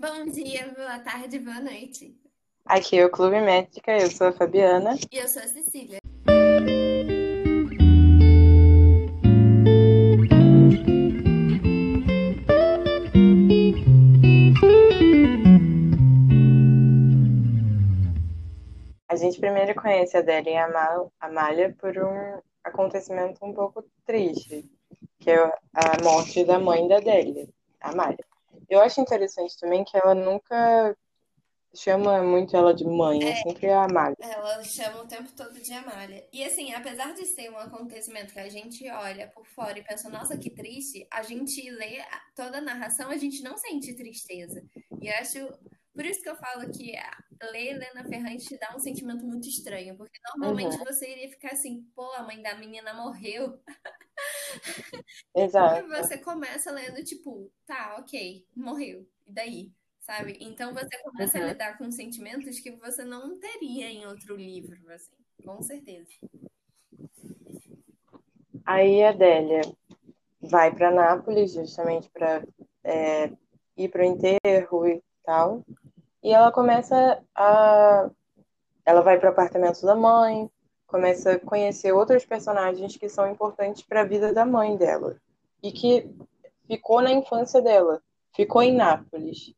Bom dia, boa tarde, boa noite. Aqui é o Clube Métrica, eu sou a Fabiana. E eu sou a Cecília. A gente primeiro conhece a Adélia e a Amália por um acontecimento um pouco triste, que é a morte da mãe da Adélia, a Amália. Eu acho interessante também que ela nunca chama muito ela de mãe, é, é sempre a Amália. Ela chama o tempo todo de Amália. E assim, apesar de ser um acontecimento que a gente olha por fora e pensa, nossa, que triste, a gente lê toda a narração, a gente não sente tristeza. E eu acho. Por isso que eu falo que ler Helena Ferrante dá um sentimento muito estranho, porque normalmente uhum. você iria ficar assim, pô, a mãe da menina morreu. Exato. E você começa lendo, tipo, tá, ok, morreu. E daí? Sabe? Então você começa uhum. a lidar com sentimentos que você não teria em outro livro, assim, com certeza. Aí a Adélia vai para Nápoles justamente para é, ir para o enterro e tal. E ela começa a. Ela vai para o apartamento da mãe, começa a conhecer outros personagens que são importantes para a vida da mãe dela e que ficou na infância dela, ficou em Nápoles.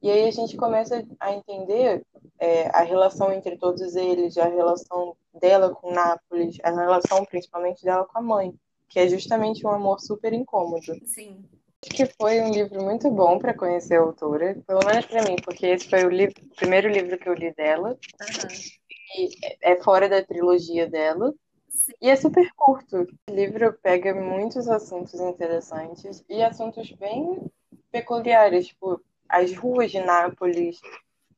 E aí a gente começa a entender é, a relação entre todos eles, a relação dela com Nápoles, a relação principalmente dela com a mãe, que é justamente um amor super incômodo. Sim. Acho que foi um livro muito bom para conhecer a autora, pelo menos para mim, porque esse foi o, livro, o primeiro livro que eu li dela. Uhum é fora da trilogia dela. Sim. E é super curto. O livro pega muitos assuntos interessantes e assuntos bem peculiares, tipo as ruas de Nápoles,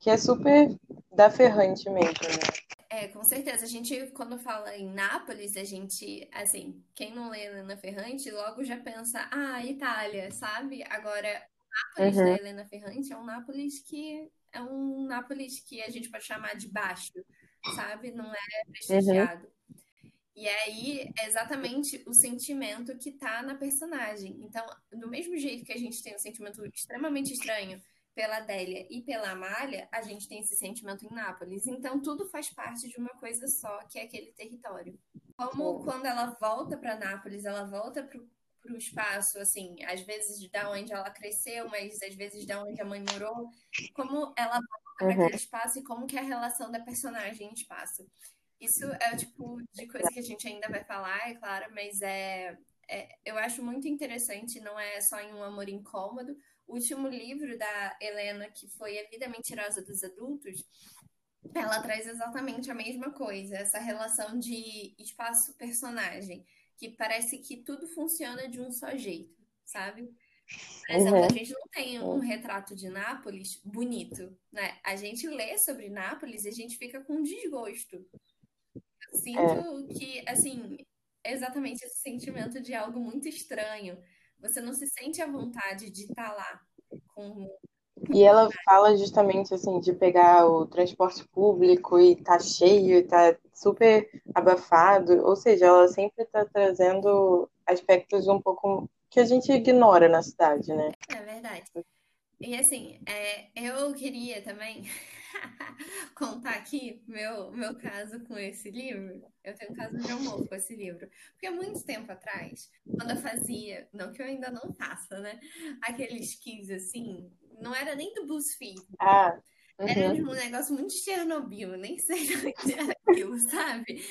que é super da ferrante mesmo, né? É, com certeza. A gente, quando fala em Nápoles, a gente, assim, quem não lê Helena Ferrante, logo já pensa, ah, Itália, sabe? Agora, Nápoles uhum. da Helena Ferrante é um Nápoles que é um Nápoles que a gente pode chamar de baixo sabe? Não é prestigiado. Uhum. E aí é exatamente o sentimento que tá na personagem. Então, do mesmo jeito que a gente tem um sentimento extremamente estranho pela Adélia e pela Amália, a gente tem esse sentimento em Nápoles. Então, tudo faz parte de uma coisa só, que é aquele território. Como quando ela volta para Nápoles, ela volta para o espaço, assim, às vezes da onde ela cresceu, mas às vezes da onde a mãe morou, como ela uhum. naquele espaço e como que é a relação da personagem em espaço. Isso é o tipo de coisa que a gente ainda vai falar, é claro, mas é, é eu acho muito interessante, não é só em Um Amor Incômodo. O último livro da Helena, que foi A Vida Mentirosa dos Adultos, ela traz exatamente a mesma coisa, essa relação de espaço-personagem, que parece que tudo funciona de um só jeito, sabe? Por exemplo, uhum. a gente não tem um retrato de Nápoles bonito, né? A gente lê sobre Nápoles e a gente fica com desgosto. Eu sinto é. que, assim, é exatamente esse sentimento de algo muito estranho. Você não se sente à vontade de estar tá lá com e ela fala justamente assim de pegar o transporte público e tá cheio, e tá super abafado, ou seja, ela sempre está trazendo aspectos um pouco que a gente ignora na cidade, né? É verdade. E assim, é, eu queria também contar aqui meu, meu caso com esse livro. Eu tenho um caso de amor com esse livro. Porque há muito tempo atrás, quando eu fazia, não que eu ainda não faça, né? Aqueles quiz assim, não era nem do BuzzFeed. Ah. Uhum. Era um negócio muito Chernobyl, nem sei o que era aquilo, sabe?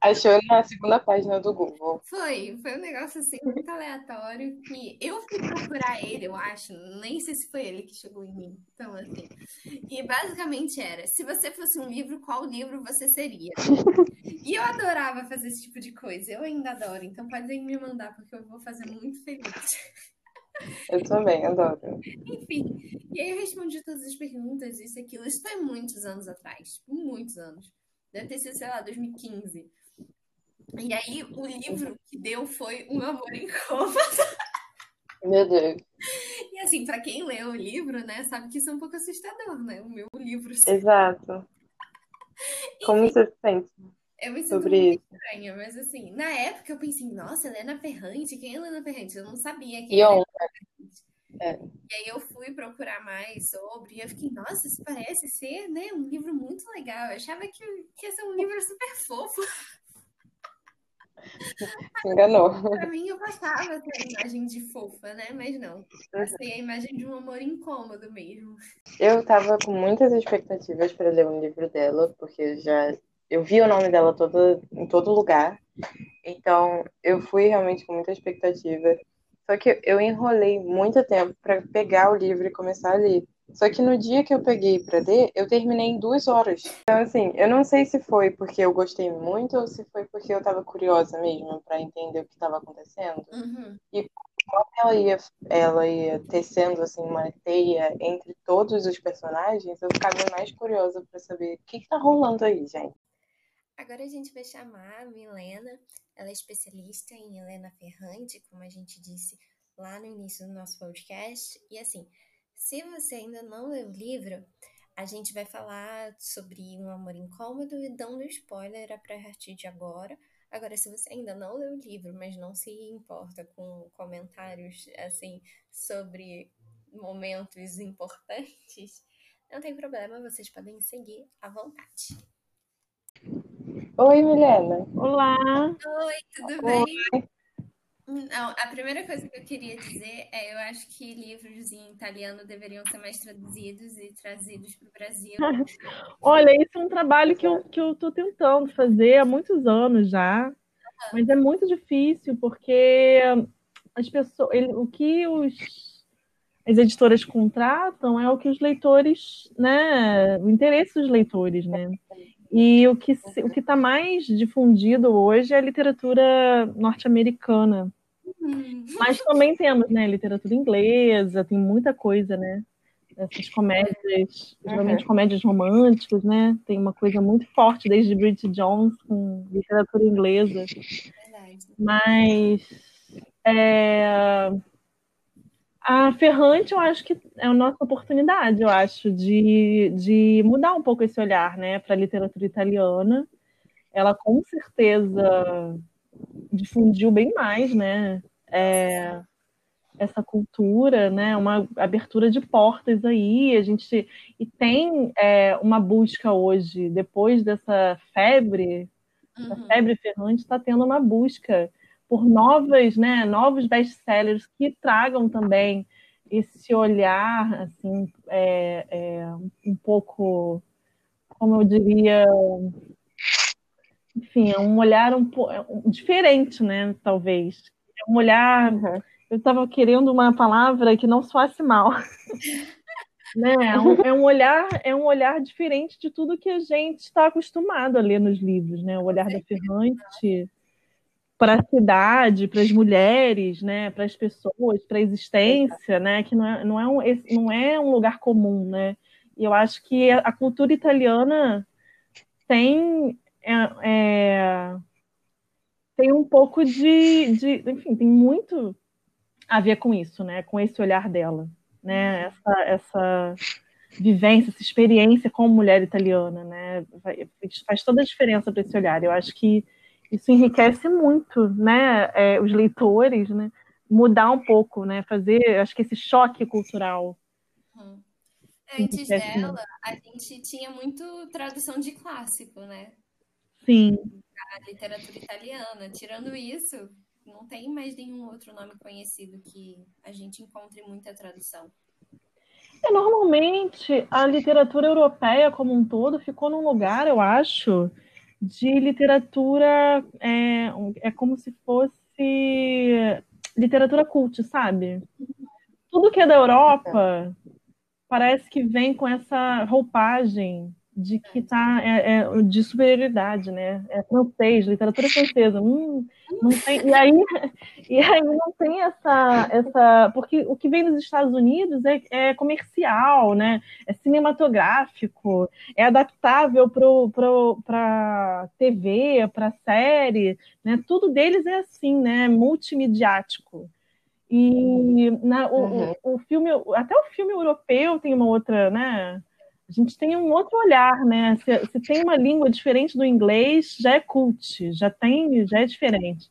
Achou na segunda página do Google. Foi, foi um negócio assim muito aleatório que eu fui procurar ele, eu acho, nem sei se foi ele que chegou em mim. Então, assim. E basicamente era: se você fosse um livro, qual livro você seria? e eu adorava fazer esse tipo de coisa, eu ainda adoro, então podem me mandar, porque eu vou fazer muito feliz. Eu também, adoro. Enfim, e aí eu respondi todas as perguntas, isso e aquilo. Isso foi muitos anos atrás, muitos anos. Deve ter sido, sei lá, 2015. E aí o livro que deu foi Um Amor em Cômodo. Meu Deus. E assim, para quem lê o livro, né, sabe que isso é um pouco assustador, né? O meu livro. Exato. Como Enfim, você se sente? Eu me sinto sobre muito isso. estranha, mas assim, na época eu pensei, nossa, Helena Ferrante, quem é Helena Ferrante? Eu não sabia quem era. É. E aí eu fui procurar mais sobre, e eu fiquei, nossa, isso parece ser, né, um livro muito legal. Eu achava que, que ia ser um livro super fofo. Enganou. Pra mim, eu passava ter a imagem de fofa, né? Mas não. Passei a imagem de um amor incômodo mesmo. Eu tava com muitas expectativas para ler um livro dela, porque já eu vi o nome dela todo, em todo lugar. Então, eu fui realmente com muita expectativa. Só que eu enrolei muito tempo para pegar o livro e começar a ler. Só que no dia que eu peguei para ler, eu terminei em duas horas. Então, assim, eu não sei se foi porque eu gostei muito ou se foi porque eu estava curiosa mesmo para entender o que estava acontecendo. Uhum. E como ela ia, ela ia tecendo assim, uma teia entre todos os personagens, eu ficava mais curiosa para saber o que, está rolando aí, gente. Agora a gente vai chamar a Milena. Ela é especialista em Helena Ferrante, como a gente disse lá no início do nosso podcast. E assim, se você ainda não leu o livro, a gente vai falar sobre um amor incômodo e dando spoiler a partir de agora. Agora, se você ainda não leu o livro, mas não se importa com comentários assim sobre momentos importantes, não tem problema, vocês podem seguir à vontade. Oi, Milena. Olá. Oi, tudo bem? Não, a primeira coisa que eu queria dizer é eu acho que livros em italiano deveriam ser mais traduzidos e trazidos para o Brasil. Olha, isso é um trabalho que eu, que eu tô tentando fazer há muitos anos já, mas é muito difícil porque as pessoas, ele, o que os, as editoras contratam é o que os leitores, né, o interesse dos leitores, né? E o que o que está mais difundido hoje é a literatura norte-americana. Hum. Mas também temos, né, literatura inglesa, tem muita coisa, né? Essas comédias, geralmente comédias românticas, né? Tem uma coisa muito forte desde Bridget Jones com literatura inglesa. Mas é, a Ferrante, eu acho que é a nossa oportunidade, eu acho, de, de mudar um pouco esse olhar, né, para a literatura italiana. Ela com certeza difundiu bem mais, né, é, essa cultura, né, uma abertura de portas aí. A gente e tem é, uma busca hoje, depois dessa febre, Uhum. a febre Ferrante está tendo uma busca por novas, né, novos best-sellers que tragam também esse olhar, assim, é, é, um pouco, como eu diria, enfim, é um olhar um pouco diferente, né, talvez. É um olhar, eu estava querendo uma palavra que não soasse mal. né? É um, é um olhar, é um olhar diferente de tudo que a gente está acostumado a ler nos livros, né? O olhar da Ferrante para a cidade, para as mulheres, né, para as pessoas, para a existência, né, que não é, não, é um, não é um lugar comum, né, e eu acho que a cultura italiana tem, é, é, tem um pouco de, de, enfim, tem muito a ver com isso, né, com esse olhar dela, né, essa, essa vivência, essa experiência como mulher italiana, né, faz toda a diferença para esse olhar, eu acho que isso enriquece muito, né, é, os leitores, né, mudar um pouco, né, fazer, acho que esse choque cultural. Hum. Antes dela, a gente tinha muito tradução de clássico, né? Sim. A literatura italiana. Tirando isso, não tem mais nenhum outro nome conhecido que a gente encontre muita tradução. É, normalmente, a literatura europeia como um todo ficou num lugar, eu acho, de literatura é, é como se fosse literatura cult, sabe? Tudo que é da Europa parece que vem com essa roupagem de que tá é, é, de superioridade, né? É francês, literatura francesa. Hum, não tem, e aí e aí não tem essa essa porque o que vem dos Estados Unidos é, é comercial, né? É cinematográfico, é adaptável para TV, para série, né? Tudo deles é assim, né? Multimediático. E na, o, uhum. o, o filme, até o filme europeu tem uma outra, né? A gente tem um outro olhar, né? Se, se, tem uma língua diferente do inglês, já é cult, já tem, já é diferente.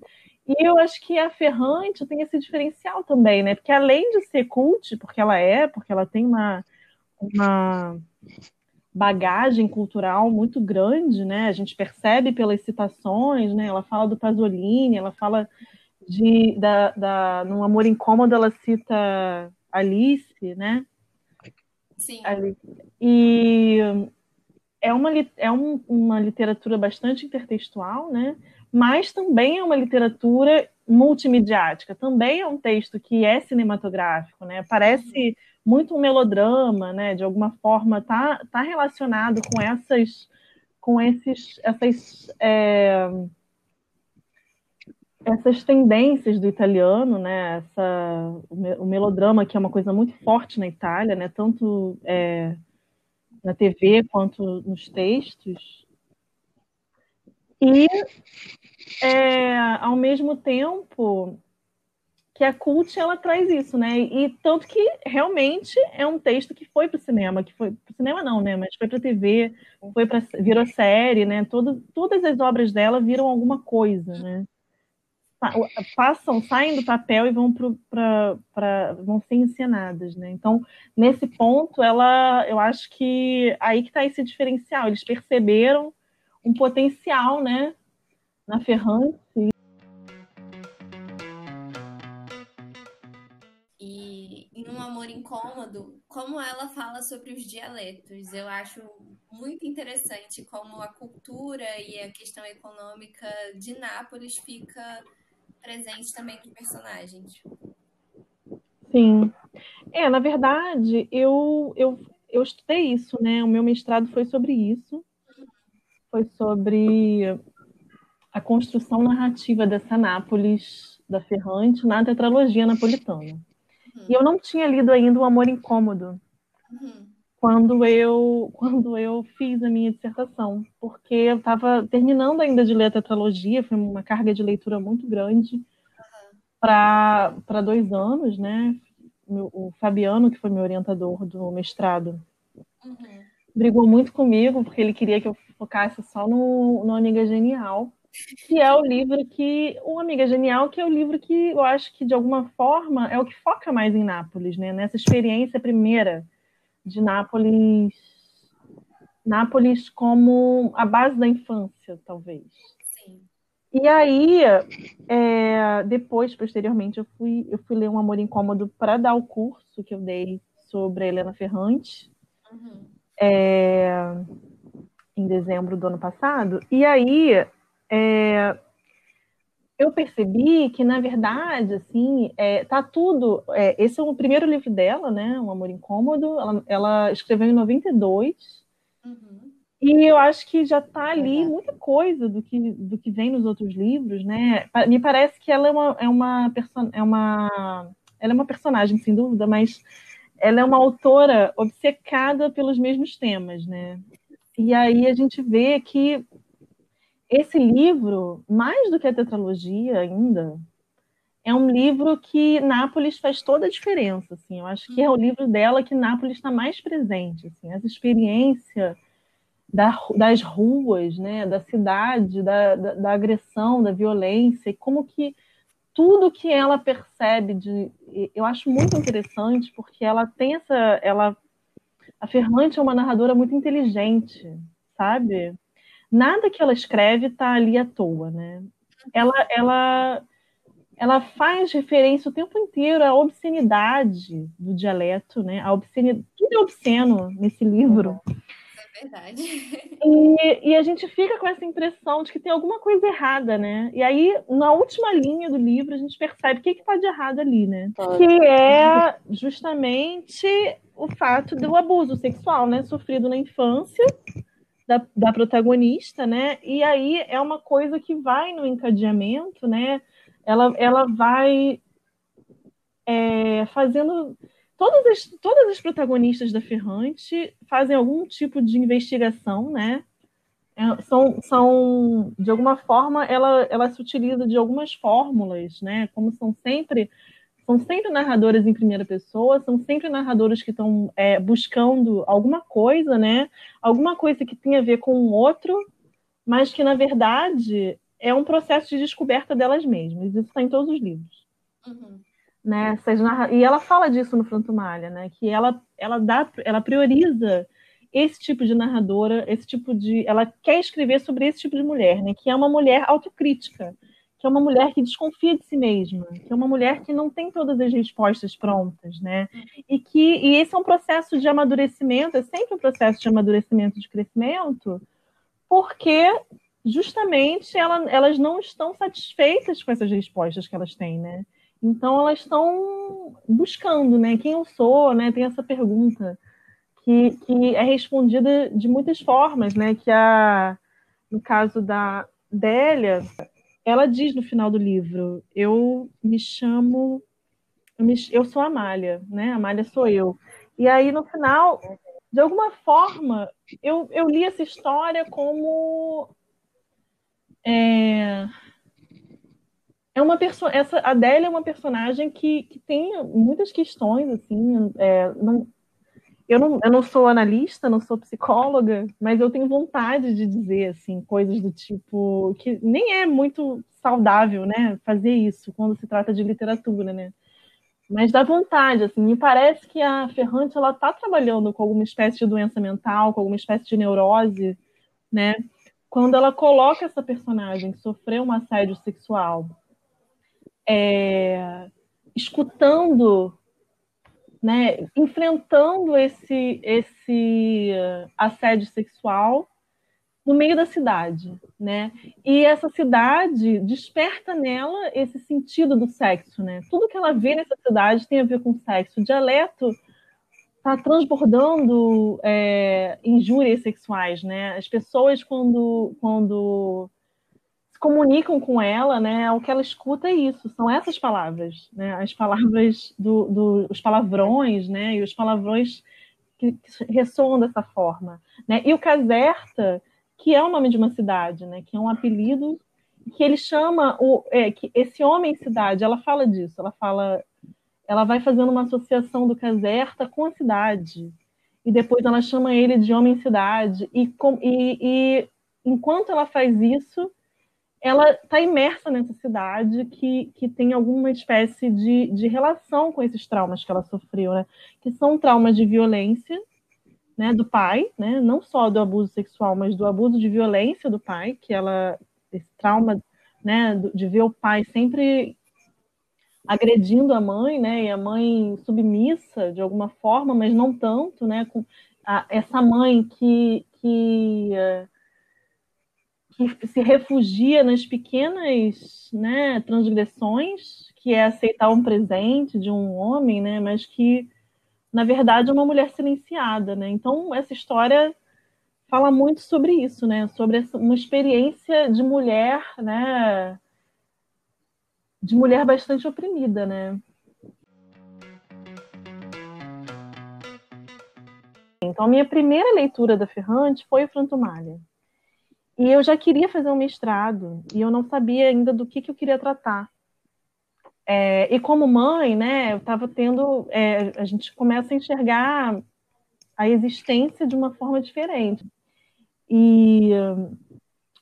E eu acho que a Ferrante tem esse diferencial também, né? Porque além de ser cult, porque ela é, porque ela tem uma, uma bagagem cultural muito grande, né? A gente percebe pelas citações, né? Ela fala do Pasolini, ela fala de da, da no Amor Incômodo ela cita Alice, né? Sim. Alice. E é uma é um, uma literatura bastante intertextual, né? mas também é uma literatura multimediática, também é um texto que é cinematográfico, né? Parece muito um melodrama, né? De alguma forma tá, tá relacionado com essas com esses essas é, essas tendências do italiano, né? Essa, o melodrama que é uma coisa muito forte na Itália, né? Tanto é, na TV quanto nos textos. E, é, ao mesmo tempo, que a cult ela traz isso, né? E tanto que realmente é um texto que foi para o cinema, que foi para cinema não, né? Mas foi para TV, foi para virou série, né? Todo, todas as obras dela viram alguma coisa, né? Passam, saem do papel e vão para vão ser encenadas, né? Então nesse ponto ela, eu acho que aí que está esse diferencial. Eles perceberam um potencial, né, na Ferrante. E em Um Amor Incômodo, como ela fala sobre os dialetos, eu acho muito interessante como a cultura e a questão econômica de Nápoles fica presente também nos personagens. Sim. É, na verdade, eu, eu, eu estudei isso, né? O meu mestrado foi sobre isso foi sobre a construção narrativa dessa Nápoles da Ferrante na tetralogia napolitana. Uhum. E eu não tinha lido ainda O Amor Incômodo uhum. Quando eu quando eu fiz a minha dissertação, porque eu estava terminando ainda de ler a tetralogia, foi uma carga de leitura muito grande uhum. para dois anos, né? O Fabiano, que foi meu orientador do mestrado, uhum. brigou muito comigo, porque ele queria que eu focasse só no, no Amiga Genial, que é o livro que. O Amiga Genial, que é o livro que eu acho que, de alguma forma, é o que foca mais em Nápoles, né? Nessa experiência primeira de Nápoles. Nápoles como a base da infância, talvez. Sim. E aí, é, depois, posteriormente, eu fui, eu fui ler Um Amor Incômodo para dar o curso que eu dei sobre a Helena Ferrante. Uhum. É, em dezembro do ano passado, e aí é, eu percebi que, na verdade, assim, é, tá tudo. É, esse é o primeiro livro dela, né? Um Amor Incômodo. Ela, ela escreveu em 92. Uhum. E eu acho que já está ali muita coisa do que, do que vem nos outros livros, né? Me parece que ela é uma, é uma, é uma, ela é uma personagem, sem dúvida, mas ela é uma autora obcecada pelos mesmos temas, né? E aí a gente vê que esse livro, mais do que a tetralogia ainda, é um livro que Nápoles faz toda a diferença. Assim. Eu acho que é o livro dela que Nápoles está mais presente. Assim. Essa experiência da, das ruas, né, da cidade, da, da, da, agressão, da violência, e como que tudo que ela percebe de. Eu acho muito interessante, porque ela tem essa. Ela a Ferrante é uma narradora muito inteligente, sabe? Nada que ela escreve está ali à toa, né? Ela, ela, ela faz referência o tempo inteiro à obscenidade do dialeto, né? A obscenidade, tudo é obsceno nesse livro. É verdade. E, e, a gente fica com essa impressão de que tem alguma coisa errada, né? E aí, na última linha do livro, a gente percebe o que está de errado ali, né? Que é justamente o fato do abuso sexual, né, sofrido na infância da, da protagonista, né? E aí é uma coisa que vai no encadeamento, né? Ela, ela vai é, fazendo todas as, todas as protagonistas da Ferrante fazem algum tipo de investigação, né? É, são, são, de alguma forma, ela, ela se utiliza de algumas fórmulas, né? Como são sempre são sempre narradores em primeira pessoa, são sempre narradores que estão é, buscando alguma coisa, né? Alguma coisa que tem a ver com o outro, mas que na verdade é um processo de descoberta delas mesmas. Isso está em todos os livros. Uhum. Né? Narra... E ela fala disso no Frantumalha, né? Que ela, ela, dá, ela prioriza esse tipo de narradora, esse tipo de. Ela quer escrever sobre esse tipo de mulher, né? Que é uma mulher autocrítica, que é uma mulher que desconfia de si mesma, que é uma mulher que não tem todas as respostas prontas, né? E que e esse é um processo de amadurecimento, é sempre um processo de amadurecimento, de crescimento, porque justamente ela, elas não estão satisfeitas com essas respostas que elas têm, né? Então elas estão buscando, né? Quem eu sou, né? Tem essa pergunta que, que é respondida de muitas formas, né? Que a, no caso da Délia, ela diz no final do livro: Eu me chamo, eu, sou Amália, né? Amália sou eu. E aí no final, de alguma forma, eu, eu li essa história como é, é uma pessoa essa Adélia é uma personagem que, que tem muitas questões assim é, não, eu não, eu não sou analista não sou psicóloga mas eu tenho vontade de dizer assim coisas do tipo que nem é muito saudável né fazer isso quando se trata de literatura né. Mas dá vontade assim me parece que a Ferrante ela está trabalhando com alguma espécie de doença mental com alguma espécie de neurose né quando ela coloca essa personagem que sofreu um assédio sexual, é, escutando, né, enfrentando esse, esse assédio sexual no meio da cidade, né? E essa cidade desperta nela esse sentido do sexo, né? Tudo que ela vê nessa cidade tem a ver com sexo. O dialeto está transbordando é, injúrias sexuais, né? As pessoas quando, quando se comunicam com ela, né? O que ela escuta é isso, são essas palavras, né? As palavras do, do os palavrões, né? E os palavrões que, que ressoam dessa forma, né? E o Caserta, que é o nome de uma cidade, né? Que é um apelido que ele chama o é, que esse homem cidade. Ela fala disso, ela fala ela vai fazendo uma associação do Caserta com a cidade. E depois ela chama ele de homem-cidade. E, e, e, enquanto ela faz isso, ela está imersa nessa cidade que, que tem alguma espécie de, de relação com esses traumas que ela sofreu, né? Que são traumas de violência né, do pai, né? Não só do abuso sexual, mas do abuso de violência do pai, que ela esse trauma, né, de ver o pai sempre agredindo a mãe, né? E a mãe submissa de alguma forma, mas não tanto, né? Com a, essa mãe que, que, que se refugia nas pequenas né, transgressões, que é aceitar um presente de um homem, né? Mas que, na verdade, é uma mulher silenciada, né? Então, essa história fala muito sobre isso, né? Sobre uma experiência de mulher, né? de mulher bastante oprimida, né? Então, a minha primeira leitura da Ferrante foi o Frantumalha. E eu já queria fazer um mestrado, e eu não sabia ainda do que, que eu queria tratar. É, e como mãe, né, eu estava tendo. É, a gente começa a enxergar a existência de uma forma diferente. E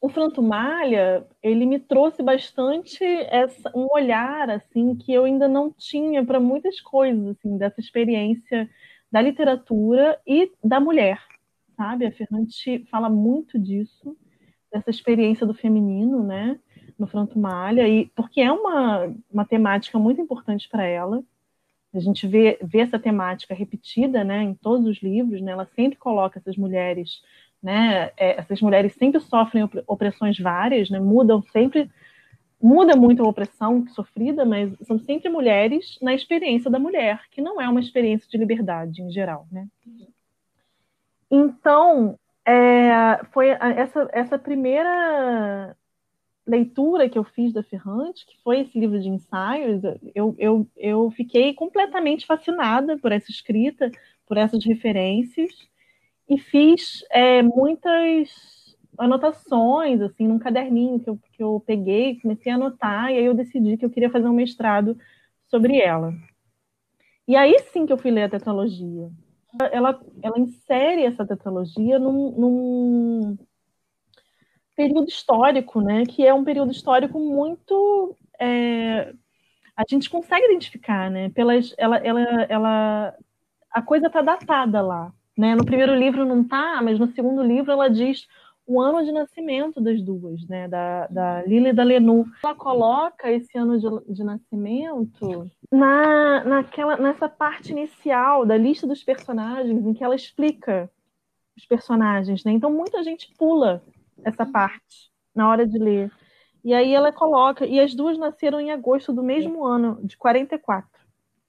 o Franto Malha, ele me trouxe bastante essa, um olhar assim que eu ainda não tinha para muitas coisas assim dessa experiência da literatura e da mulher, sabe? A Ferrante fala muito disso, dessa experiência do feminino, né? No Franto Malha, e porque é uma, uma temática muito importante para ela. A gente vê, vê essa temática repetida, né, em todos os livros, né? Ela sempre coloca essas mulheres né? É, essas mulheres sempre sofrem opressões várias, né? Mudam sempre, muda muito a opressão sofrida, mas são sempre mulheres na experiência da mulher, que não é uma experiência de liberdade em geral, né? Então, é, foi essa, essa primeira leitura que eu fiz da Ferrante, que foi esse livro de ensaios, eu, eu, eu fiquei completamente fascinada por essa escrita, por essas referências, e fiz é, muitas anotações, assim, num caderninho que eu, que eu peguei, comecei a anotar, e aí eu decidi que eu queria fazer um mestrado sobre ela. E aí sim que eu fui ler a tetralogia. Ela, ela insere essa tetralogia num, num, período histórico, né? Que é um período histórico muito é, a gente consegue identificar, né? Pelas, ela, ela, ela, a coisa está datada lá, né? No primeiro livro não tá, mas no segundo livro ela diz o ano de nascimento das duas, né? Da, da Lila e da Lenu. Ela coloca esse ano de, de nascimento na, naquela, nessa parte inicial da lista dos personagens, em que ela explica os personagens, né? Então muita gente pula essa parte na hora de ler. E aí ela coloca, e as duas nasceram em agosto do mesmo ano, de 44.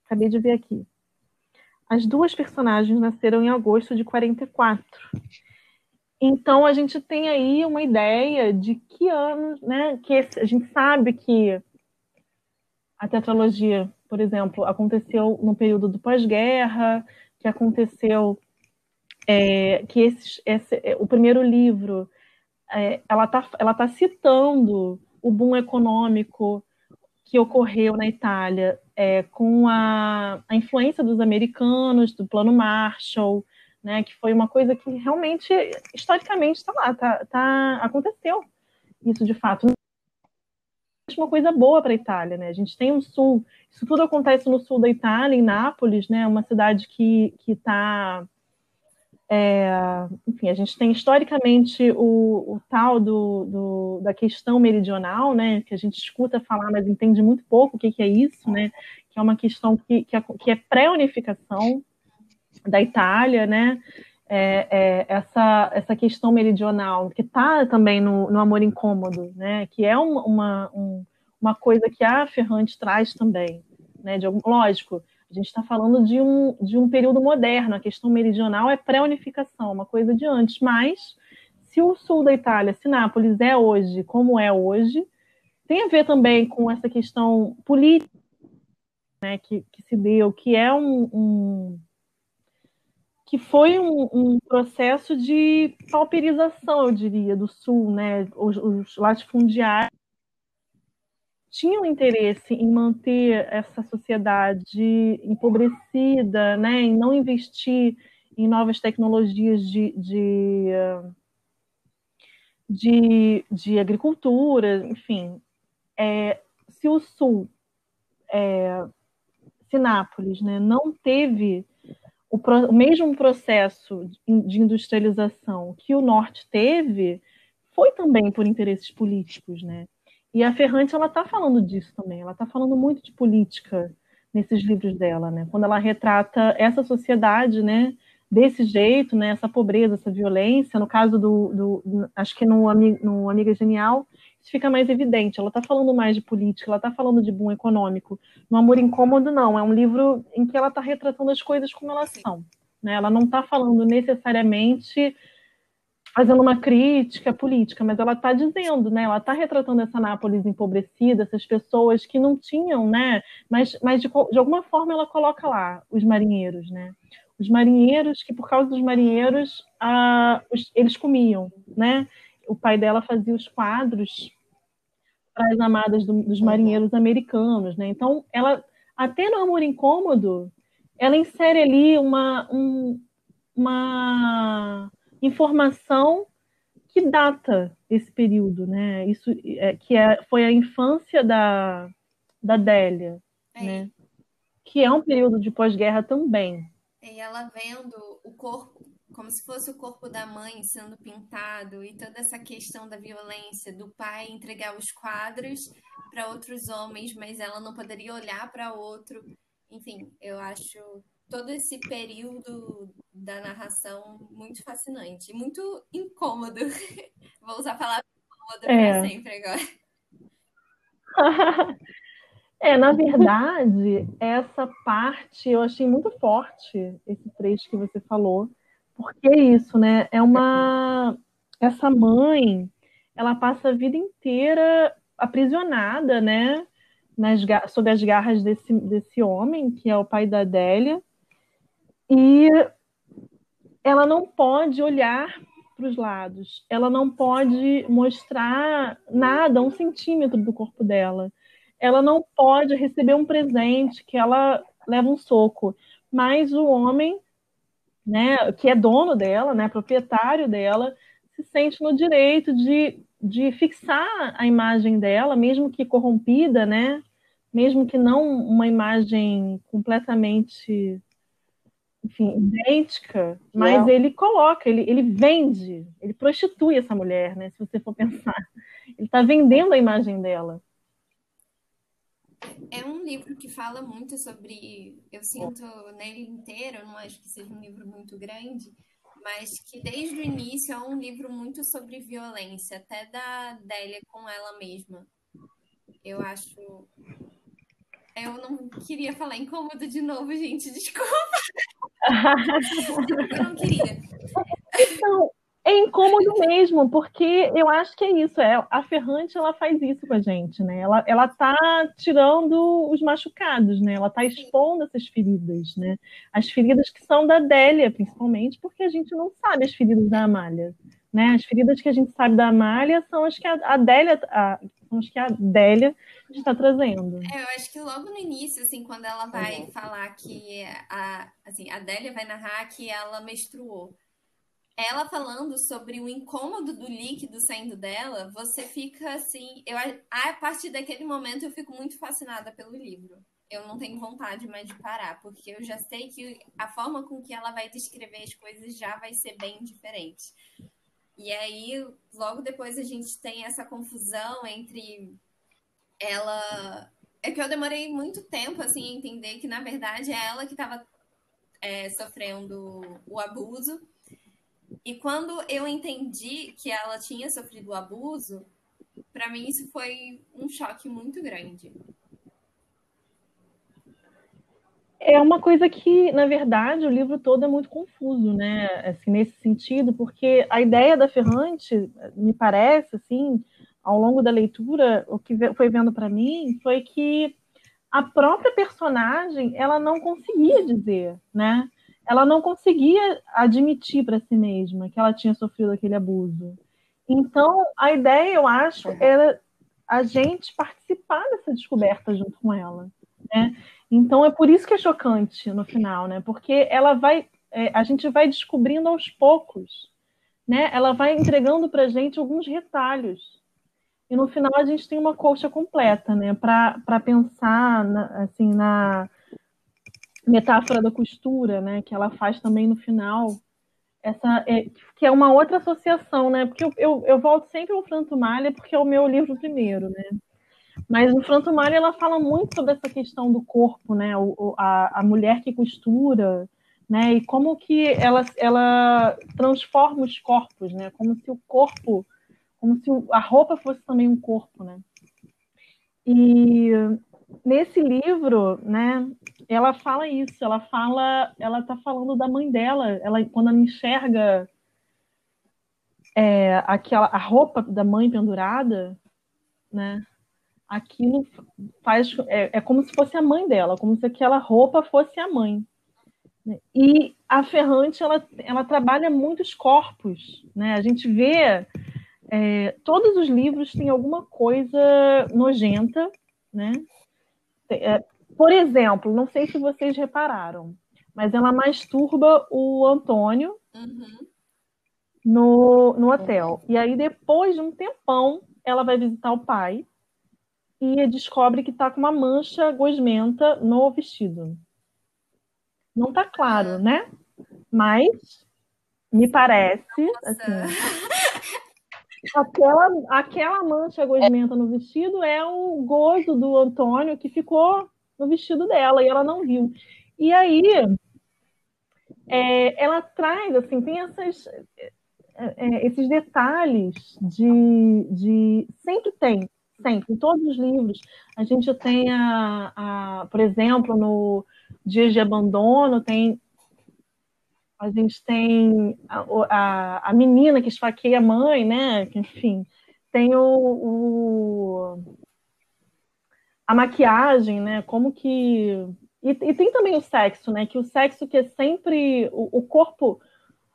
Acabei de ver aqui. As duas personagens nasceram em agosto de 44. Então a gente tem aí uma ideia de que anos, né? Que a gente sabe que a tetralogia, por exemplo, aconteceu no período do pós-guerra, que aconteceu é, que esse, esse, o primeiro livro é, ela está ela tá citando o boom econômico que ocorreu na Itália é, com a, a influência dos americanos, do Plano Marshall, né, que foi uma coisa que realmente, historicamente, está lá, tá, tá, aconteceu isso de fato. Uma coisa boa para a Itália, né? A gente tem um sul, isso tudo acontece no sul da Itália, em Nápoles, né? Uma cidade que está é, enfim, a gente tem historicamente o, o tal do, do, da questão meridional, né, que a gente escuta falar, mas entende muito pouco o que, que é isso, né, que é uma questão que, que é, que é pré-unificação da Itália, né, é, é, essa, essa questão meridional, que está também no, no Amor Incômodo, né, que é uma, um, uma coisa que a Ferrante traz também, né, de, lógico, a gente está falando de um, de um período moderno, a questão meridional é pré-unificação, uma coisa de antes, mas se o sul da Itália, se Nápoles é hoje como é hoje, tem a ver também com essa questão política né, que, que se deu, que é um, um que foi um, um, processo de pauperização, eu diria, do sul, né? Os, os latifundiários tinham interesse em manter essa sociedade empobrecida, né, em não investir em novas tecnologias de, de, de, de agricultura, enfim. É, se o Sul, é, Sinápolis, né, não teve o, pro, o mesmo processo de industrialização que o Norte teve, foi também por interesses políticos, né? E a Ferrante ela está falando disso também. Ela está falando muito de política nesses livros dela, né? Quando ela retrata essa sociedade, né? Desse jeito, né? Essa pobreza, essa violência. No caso do, do acho que no, no Amiga Genial fica mais evidente. Ela está falando mais de política, ela está falando de boom econômico. No Amor Incômodo não. É um livro em que ela está retratando as coisas como elas são. Né? Ela não está falando necessariamente fazendo uma crítica política, mas ela está dizendo, né? Ela está retratando essa Nápoles empobrecida, essas pessoas que não tinham, né? Mas, mas de, de alguma forma ela coloca lá os marinheiros, né? Os marinheiros que por causa dos marinheiros ah, os, eles comiam, né? O pai dela fazia os quadros para as amadas do, dos marinheiros americanos, né? Então ela até no Amor Incômodo ela insere ali uma um, uma informação que data esse período, né? Isso é, que é, foi a infância da, da Délia, é. né? Que é um período de pós-guerra também. E ela vendo o corpo como se fosse o corpo da mãe sendo pintado e toda essa questão da violência do pai entregar os quadros para outros homens, mas ela não poderia olhar para outro. Enfim, eu acho todo esse período da narração muito fascinante, muito incômodo. Vou usar a palavra incômodo é. para sempre agora. é, na verdade, essa parte eu achei muito forte, esse trecho que você falou, porque isso, né? É uma. Essa mãe, ela passa a vida inteira aprisionada, né? Nas, sob as garras desse, desse homem, que é o pai da Adélia, e ela não pode olhar para os lados, ela não pode mostrar nada, um centímetro do corpo dela. Ela não pode receber um presente que ela leva um soco. Mas o homem, né, que é dono dela, né, proprietário dela, se sente no direito de de fixar a imagem dela, mesmo que corrompida, né? Mesmo que não uma imagem completamente enfim, idêntica, mas não. ele coloca, ele, ele vende, ele prostitui essa mulher, né? Se você for pensar. Ele está vendendo a imagem dela. É um livro que fala muito sobre. Eu sinto nele inteiro, não acho que seja um livro muito grande, mas que desde o início é um livro muito sobre violência, até da Délia com ela mesma. Eu acho. Eu não queria falar incômodo de novo, gente, desculpa. eu não queria. Então, é incômodo mesmo, porque eu acho que é isso. É, a Ferrante ela faz isso com a gente, né? Ela, ela tá tirando os machucados, né? Ela tá expondo essas feridas, né? As feridas que são da Adélia, principalmente, porque a gente não sabe as feridas da Amália. Né? As feridas que a gente sabe da Amália são as que a Adélia, a, são as que a Adélia está trazendo. É, eu acho que logo no início, assim, quando ela vai uhum. falar que a, assim, a Adélia vai narrar que ela menstruou ela falando sobre o incômodo do líquido saindo dela, você fica assim. Eu, a partir daquele momento eu fico muito fascinada pelo livro. Eu não tenho vontade mais de parar, porque eu já sei que a forma com que ela vai descrever as coisas já vai ser bem diferente. E aí, logo depois, a gente tem essa confusão entre ela. É que eu demorei muito tempo assim, a entender que, na verdade, é ela que estava é, sofrendo o abuso e quando eu entendi que ela tinha sofrido abuso, para mim isso foi um choque muito grande. É uma coisa que, na verdade, o livro todo é muito confuso, né? Assim, nesse sentido, porque a ideia da Ferrante, me parece, assim, ao longo da leitura, o que foi vendo para mim foi que a própria personagem, ela não conseguia dizer, né? Ela não conseguia admitir para si mesma que ela tinha sofrido aquele abuso. Então, a ideia, eu acho, era a gente participar dessa descoberta junto com ela. Né? Então, é por isso que é chocante no final, né? Porque ela vai, é, a gente vai descobrindo aos poucos, né? Ela vai entregando para gente alguns retalhos. E no final a gente tem uma colcha completa, né? Para pensar, na, assim, na metáfora da costura, né, que ela faz também no final, essa é, que é uma outra associação, né? Porque eu, eu, eu volto sempre ao Franto Malha porque é o meu livro primeiro, né? Mas o Franto Malha ela fala muito sobre essa questão do corpo, né? O, a, a mulher que costura, né? E como que ela, ela transforma os corpos, né? Como se o corpo, como se a roupa fosse também um corpo, né? E nesse livro, né, ela fala isso, ela fala, ela tá falando da mãe dela, ela quando ela enxerga é, aquela a roupa da mãe pendurada, né, aquilo faz é, é como se fosse a mãe dela, como se aquela roupa fosse a mãe. E a Ferrante ela, ela trabalha muitos corpos, né? A gente vê é, todos os livros têm alguma coisa nojenta, né? Por exemplo, não sei se vocês repararam, mas ela masturba o Antônio uhum. no, no hotel. E aí, depois de um tempão, ela vai visitar o pai e descobre que está com uma mancha gosmenta no vestido. Não está claro, né? Mas me parece, assim, aquela, aquela mancha gosmenta no vestido é o gozo do Antônio que ficou no vestido dela e ela não viu. E aí é, ela traz, assim, tem essas, é, é, esses detalhes de, de. Sempre tem, sempre, em todos os livros. A gente tem, a, a, por exemplo, no Dias de Abandono, tem a gente tem a, a, a, menina que esfaqueia a mãe, né? Enfim, tem o, o, a maquiagem, né? Como que. E, e, tem também o sexo, né? Que o sexo que é sempre. O, o corpo.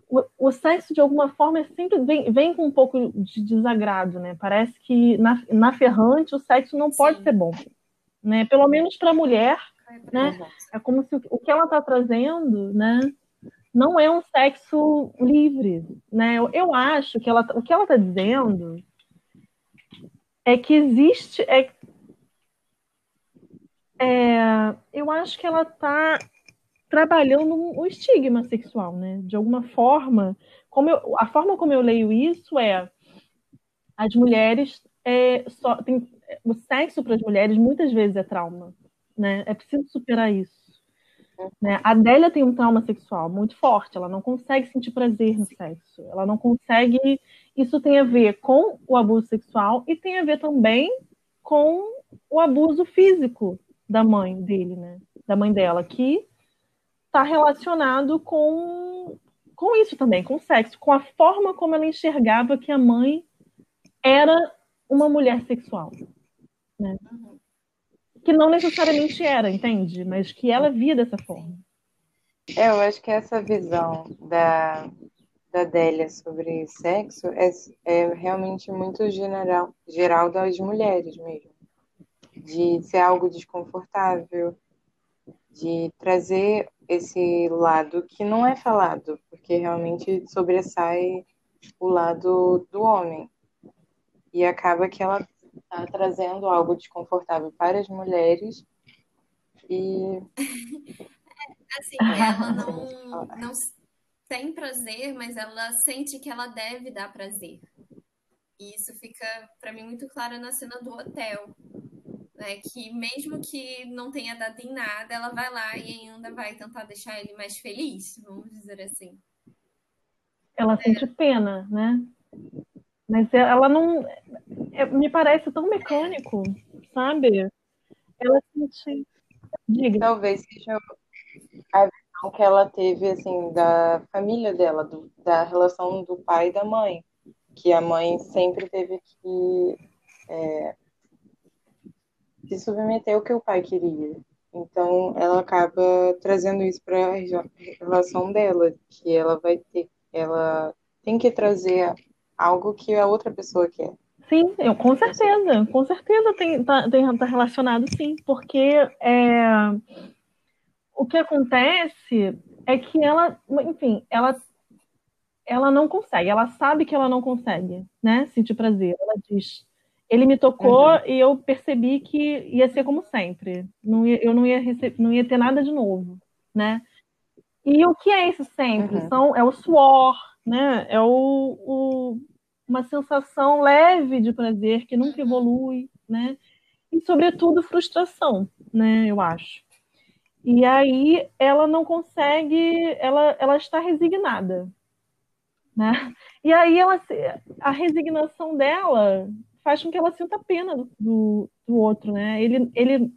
O, o, sexo, de alguma forma, é sempre vem, vem com um pouco de desagrado, né? Parece que na, na ferrante o sexo não pode Sim. ser bom. Né? Pelo menos para a mulher, né? É como se o que ela está trazendo, né? não é um sexo livre, né? Eu, eu acho que ela, o que ela está dizendo é que existe. É, é, eu acho que ela está trabalhando o estigma sexual, né? De alguma forma, como eu, a forma como eu leio isso é as mulheres é, só tem, o sexo para as mulheres muitas vezes é trauma, né? É preciso superar isso. Né? A Adélia tem um trauma sexual muito forte, ela não consegue sentir prazer no sexo, ela não consegue. Isso tem a ver com o abuso sexual e tem a ver também com o abuso físico da mãe dele, né? Da mãe dela, que está relacionado com, com isso também, com o sexo, com a forma como ela enxergava que a mãe era uma mulher sexual. Né? Que não necessariamente era, entende? Mas que ela via dessa forma. É, eu acho que essa visão da, da Délia sobre sexo é, é realmente muito general, geral das mulheres mesmo. De ser algo desconfortável, de trazer esse lado que não é falado, porque realmente sobressai o lado do homem. E acaba que ela está trazendo algo desconfortável para as mulheres e assim ela não, não tem prazer mas ela sente que ela deve dar prazer e isso fica para mim muito claro na cena do hotel né que mesmo que não tenha dado em nada ela vai lá e ainda vai tentar deixar ele mais feliz vamos dizer assim ela sente pena né mas ela não. É, me parece tão mecânico, sabe? Ela sente. Diga. Talvez seja a visão que ela teve, assim, da família dela, do, da relação do pai e da mãe. Que a mãe sempre teve que é, se submeter ao que o pai queria. Então, ela acaba trazendo isso para a relação dela, que ela vai ter, ela tem que trazer algo que a outra pessoa quer. Sim, eu, com certeza, com certeza tem, tá, tem, tá relacionado sim, porque é, o que acontece é que ela, enfim, ela, ela não consegue, ela sabe que ela não consegue, né, sentir prazer. Ela diz, ele me tocou uhum. e eu percebi que ia ser como sempre, não ia, eu não ia, receber, não ia ter nada de novo, né. E o que é esse sempre? Uhum. São, é o suor, né, é o, o uma sensação leve de prazer que nunca uhum. evolui, né? E sobretudo frustração, né? Eu acho. E aí ela não consegue, ela, ela está resignada, né? E aí ela, a resignação dela faz com que ela sinta pena do, do, do outro, né? Ele, ele,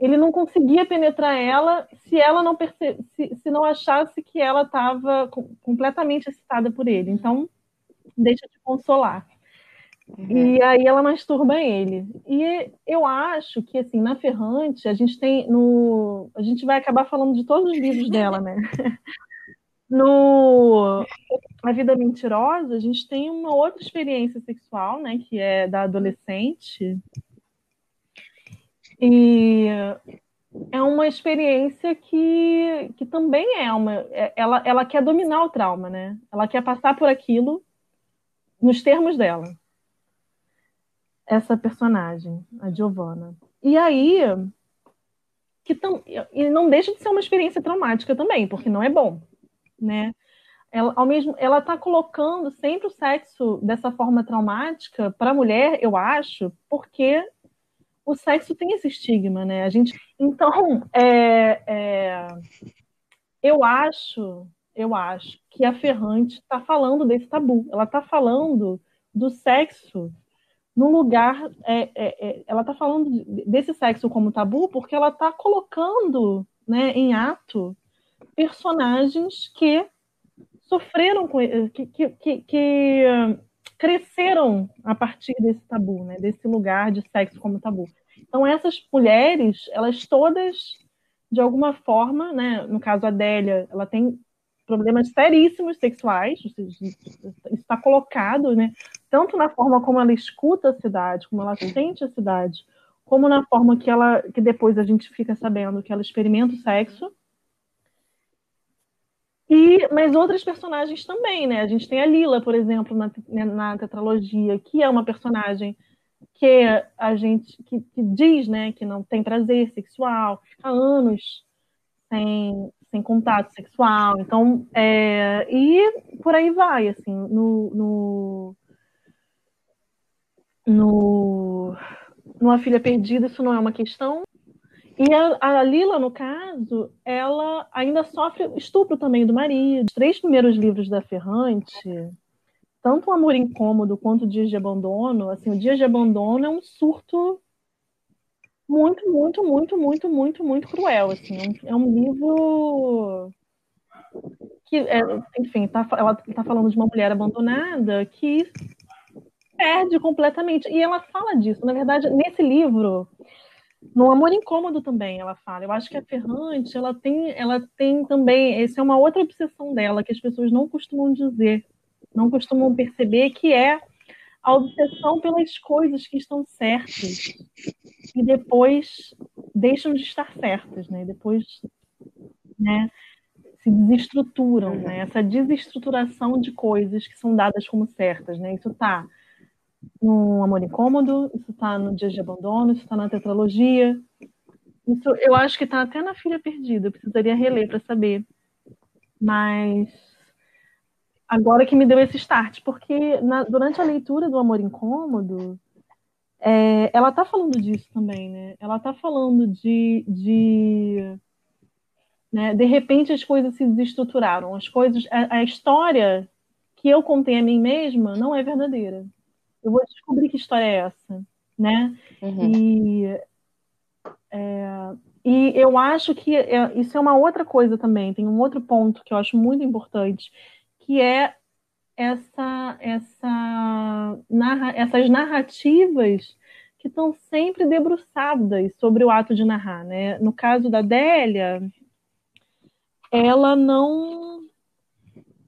ele não conseguia penetrar ela se ela não perce, se, se não achasse que ela estava completamente excitada por ele. Então deixa de consolar. Uhum. E aí ela masturba ele. E eu acho que assim, na Ferrante, a gente tem no a gente vai acabar falando de todos os livros dela, né? No A Vida Mentirosa, a gente tem uma outra experiência sexual, né, que é da adolescente. E é uma experiência que, que também é uma. É, ela, ela quer dominar o trauma, né? Ela quer passar por aquilo nos termos dela. Essa personagem, a Giovanna. E aí, que tam, e não deixa de ser uma experiência traumática também, porque não é bom, né? Ela, ao mesmo, ela está colocando sempre o sexo dessa forma traumática para a mulher, eu acho, porque o sexo tem esse estigma, né? A gente, então, é, é, eu acho eu acho que a Ferrante está falando desse tabu. Ela está falando do sexo num lugar. É, é, é, ela está falando desse sexo como tabu porque ela está colocando né, em ato personagens que sofreram com que, que, que, que cresceram a partir desse tabu, né, desse lugar de sexo como tabu. Então essas mulheres, elas todas de alguma forma, né, no caso a Adélia, ela tem problemas seríssimos sexuais, isso está colocado, né? Tanto na forma como ela escuta a cidade, como ela sente a cidade, como na forma que ela, que depois a gente fica sabendo que ela experimenta o sexo. E, mas outras personagens também, né? A gente tem a Lila, por exemplo, na, né, na tetralogia, que é uma personagem que a gente que, que, diz, né, que não tem prazer sexual, fica anos sem, sem contato sexual, então é, e por aí vai, assim, no, no, no numa filha perdida isso não é uma questão. E a, a, Lila, no caso, ela ainda sofre estupro também do marido. Os três primeiros livros da Ferrante, tanto o Amor Incômodo quanto o Dias de Abandono, assim, o Dias de Abandono é um surto muito, muito, muito, muito, muito, muito cruel, assim. É um, é um livro que, é, enfim, tá, ela está falando de uma mulher abandonada que perde completamente. E ela fala disso. Na verdade, nesse livro, no Amor Incômodo também ela fala. Eu acho que a Ferrante, ela tem, ela tem também, essa é uma outra obsessão dela que as pessoas não costumam dizer não costumam perceber que é a obsessão pelas coisas que estão certas e depois deixam de estar certas, né? Depois, né, se desestruturam, né? Essa desestruturação de coisas que são dadas como certas, né? Isso está no Amor Incômodo, isso está no Dias de Abandono, isso está na Tetralogia. Isso eu acho que está até na Filha Perdida, eu precisaria reler para saber. Mas agora que me deu esse start, porque na, durante a leitura do Amor Incômodo, é, ela está falando disso também, né? Ela está falando de, de né, de repente as coisas se desestruturaram, as coisas, a, a, história que eu contei a mim mesma não é verdadeira. Eu vou descobrir que história é essa, né? Uhum. E é, e eu acho que é, isso é uma outra coisa também. Tem um outro ponto que eu acho muito importante, que é essa, essa narra, essas narrativas que estão sempre debruçadas sobre o ato de narrar. Né? No caso da Délia, ela não.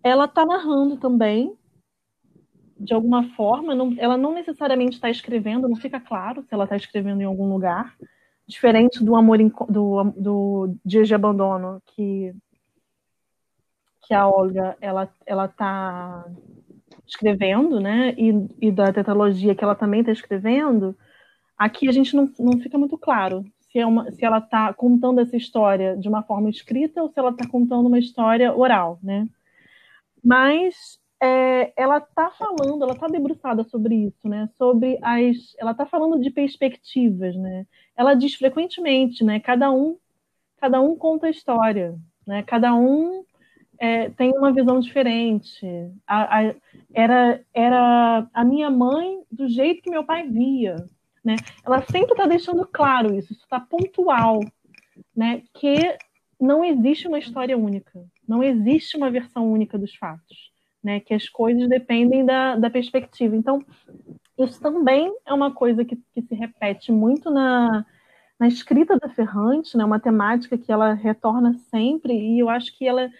Ela está narrando também, de alguma forma, não, ela não necessariamente está escrevendo, não fica claro se ela está escrevendo em algum lugar, diferente do amor do, do Dias de Abandono, que que a Olga ela ela está escrevendo, né? E, e da tetralogia que ela também está escrevendo, aqui a gente não, não fica muito claro se, é uma, se ela está contando essa história de uma forma escrita ou se ela está contando uma história oral, né? Mas é, ela está falando, ela está debruçada sobre isso, né? Sobre as, ela está falando de perspectivas, né? Ela diz frequentemente, né? Cada um, cada um conta a história, né? Cada um é, tem uma visão diferente. A, a, era, era a minha mãe do jeito que meu pai via. Né? Ela sempre está deixando claro isso, isso está pontual, né? que não existe uma história única, não existe uma versão única dos fatos, né? que as coisas dependem da, da perspectiva. Então, isso também é uma coisa que, que se repete muito na, na escrita da Ferrante, né? uma temática que ela retorna sempre, e eu acho que ela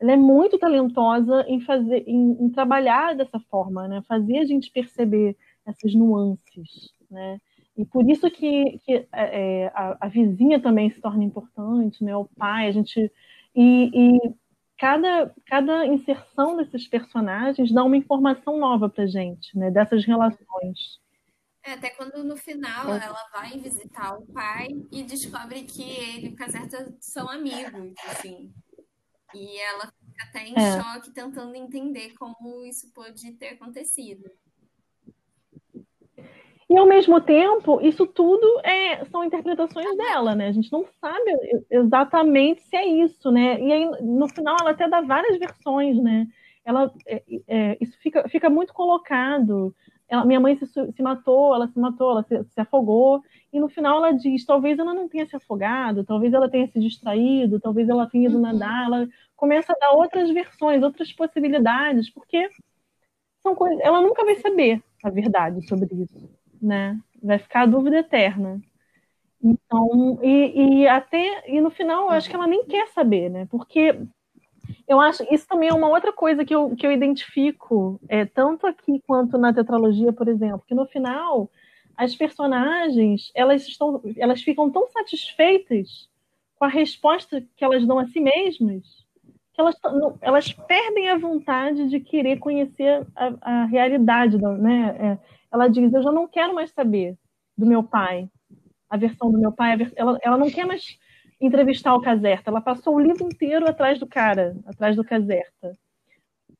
ela é muito talentosa em fazer, em, em, trabalhar dessa forma, né? Fazer a gente perceber essas nuances, né? E por isso que, que é, é, a, a, vizinha também se torna importante, né? O pai, a gente e, e cada, cada inserção desses personagens dá uma informação nova para gente, né? Dessas relações. É, até quando no final é. ela vai visitar o pai e descobre que ele e o Caserta são amigos, assim. E ela fica até em é. choque, tentando entender como isso pode ter acontecido. E ao mesmo tempo, isso tudo é, são interpretações dela, né? A gente não sabe exatamente se é isso, né? E aí, no final, ela até dá várias versões, né? Ela, é, é, isso fica, fica muito colocado. Ela, minha mãe se, se, matou, ela se matou, ela se, se, afogou. E no final ela diz: talvez ela não tenha se afogado, talvez ela tenha se distraído, talvez ela tenha ido uhum. nadar. Ela começa a dar outras versões, outras possibilidades, porque são coisas. Ela nunca vai saber a verdade sobre isso, né? Vai ficar a dúvida eterna. Então, e, e até e no final eu acho que ela nem quer saber, né? Porque eu acho isso também é uma outra coisa que eu, que eu identifico, é, tanto aqui quanto na tetralogia, por exemplo, que no final as personagens elas estão, elas ficam tão satisfeitas com a resposta que elas dão a si mesmas que elas, elas perdem a vontade de querer conhecer a, a realidade, né? É, ela diz: Eu já não quero mais saber do meu pai, a versão do meu pai. Ela, ela não quer mais entrevistar o Caserta. Ela passou o livro inteiro atrás do cara, atrás do Caserta.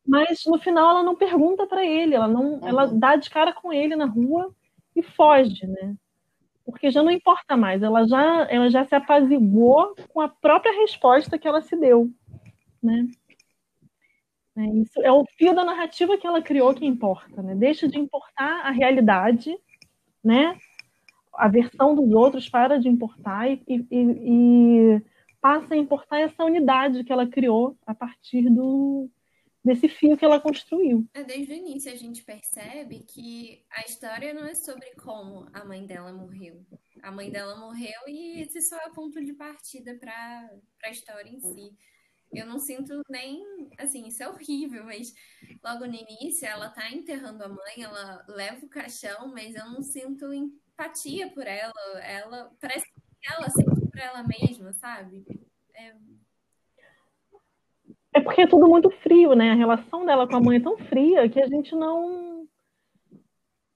Mas no final ela não pergunta para ele, ela não, uhum. ela dá de cara com ele na rua e foge, né? Porque já não importa mais, ela já, ela já se apaziguou com a própria resposta que ela se deu, né? É, isso é o fio da narrativa que ela criou que importa, né? Deixa de importar a realidade, né? A versão dos outros para de importar e, e, e passa a importar essa unidade que ela criou a partir do, desse fio que ela construiu. É, desde o início a gente percebe que a história não é sobre como a mãe dela morreu. A mãe dela morreu e esse só é o ponto de partida para a história em si. Eu não sinto nem, assim, isso é horrível, mas logo no início ela tá enterrando a mãe, ela leva o caixão, mas eu não sinto empatia por ela. Ela parece que ela sente por ela mesma, sabe? É, é porque é tudo muito frio, né? A relação dela com a mãe é tão fria que a gente não.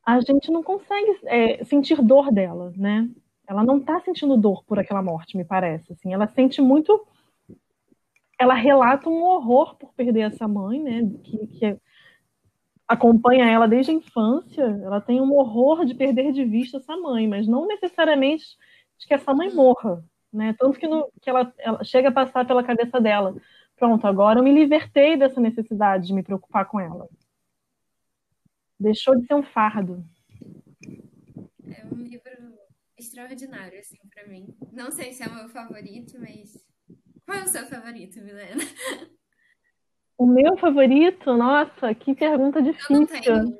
A gente não consegue é, sentir dor dela, né? Ela não tá sentindo dor por aquela morte, me parece. Assim. Ela sente muito. Ela relata um horror por perder essa mãe, né? Que, que acompanha ela desde a infância. Ela tem um horror de perder de vista essa mãe, mas não necessariamente de que essa mãe morra, né? Tanto que, no, que ela, ela chega a passar pela cabeça dela Pronto, agora eu me libertei dessa necessidade de me preocupar com ela. Deixou de ser um fardo. É um livro extraordinário, assim, para mim. Não sei se é o meu favorito, mas. Qual é o seu favorito, Milena? O meu favorito? Nossa, que pergunta difícil. Eu não tenho,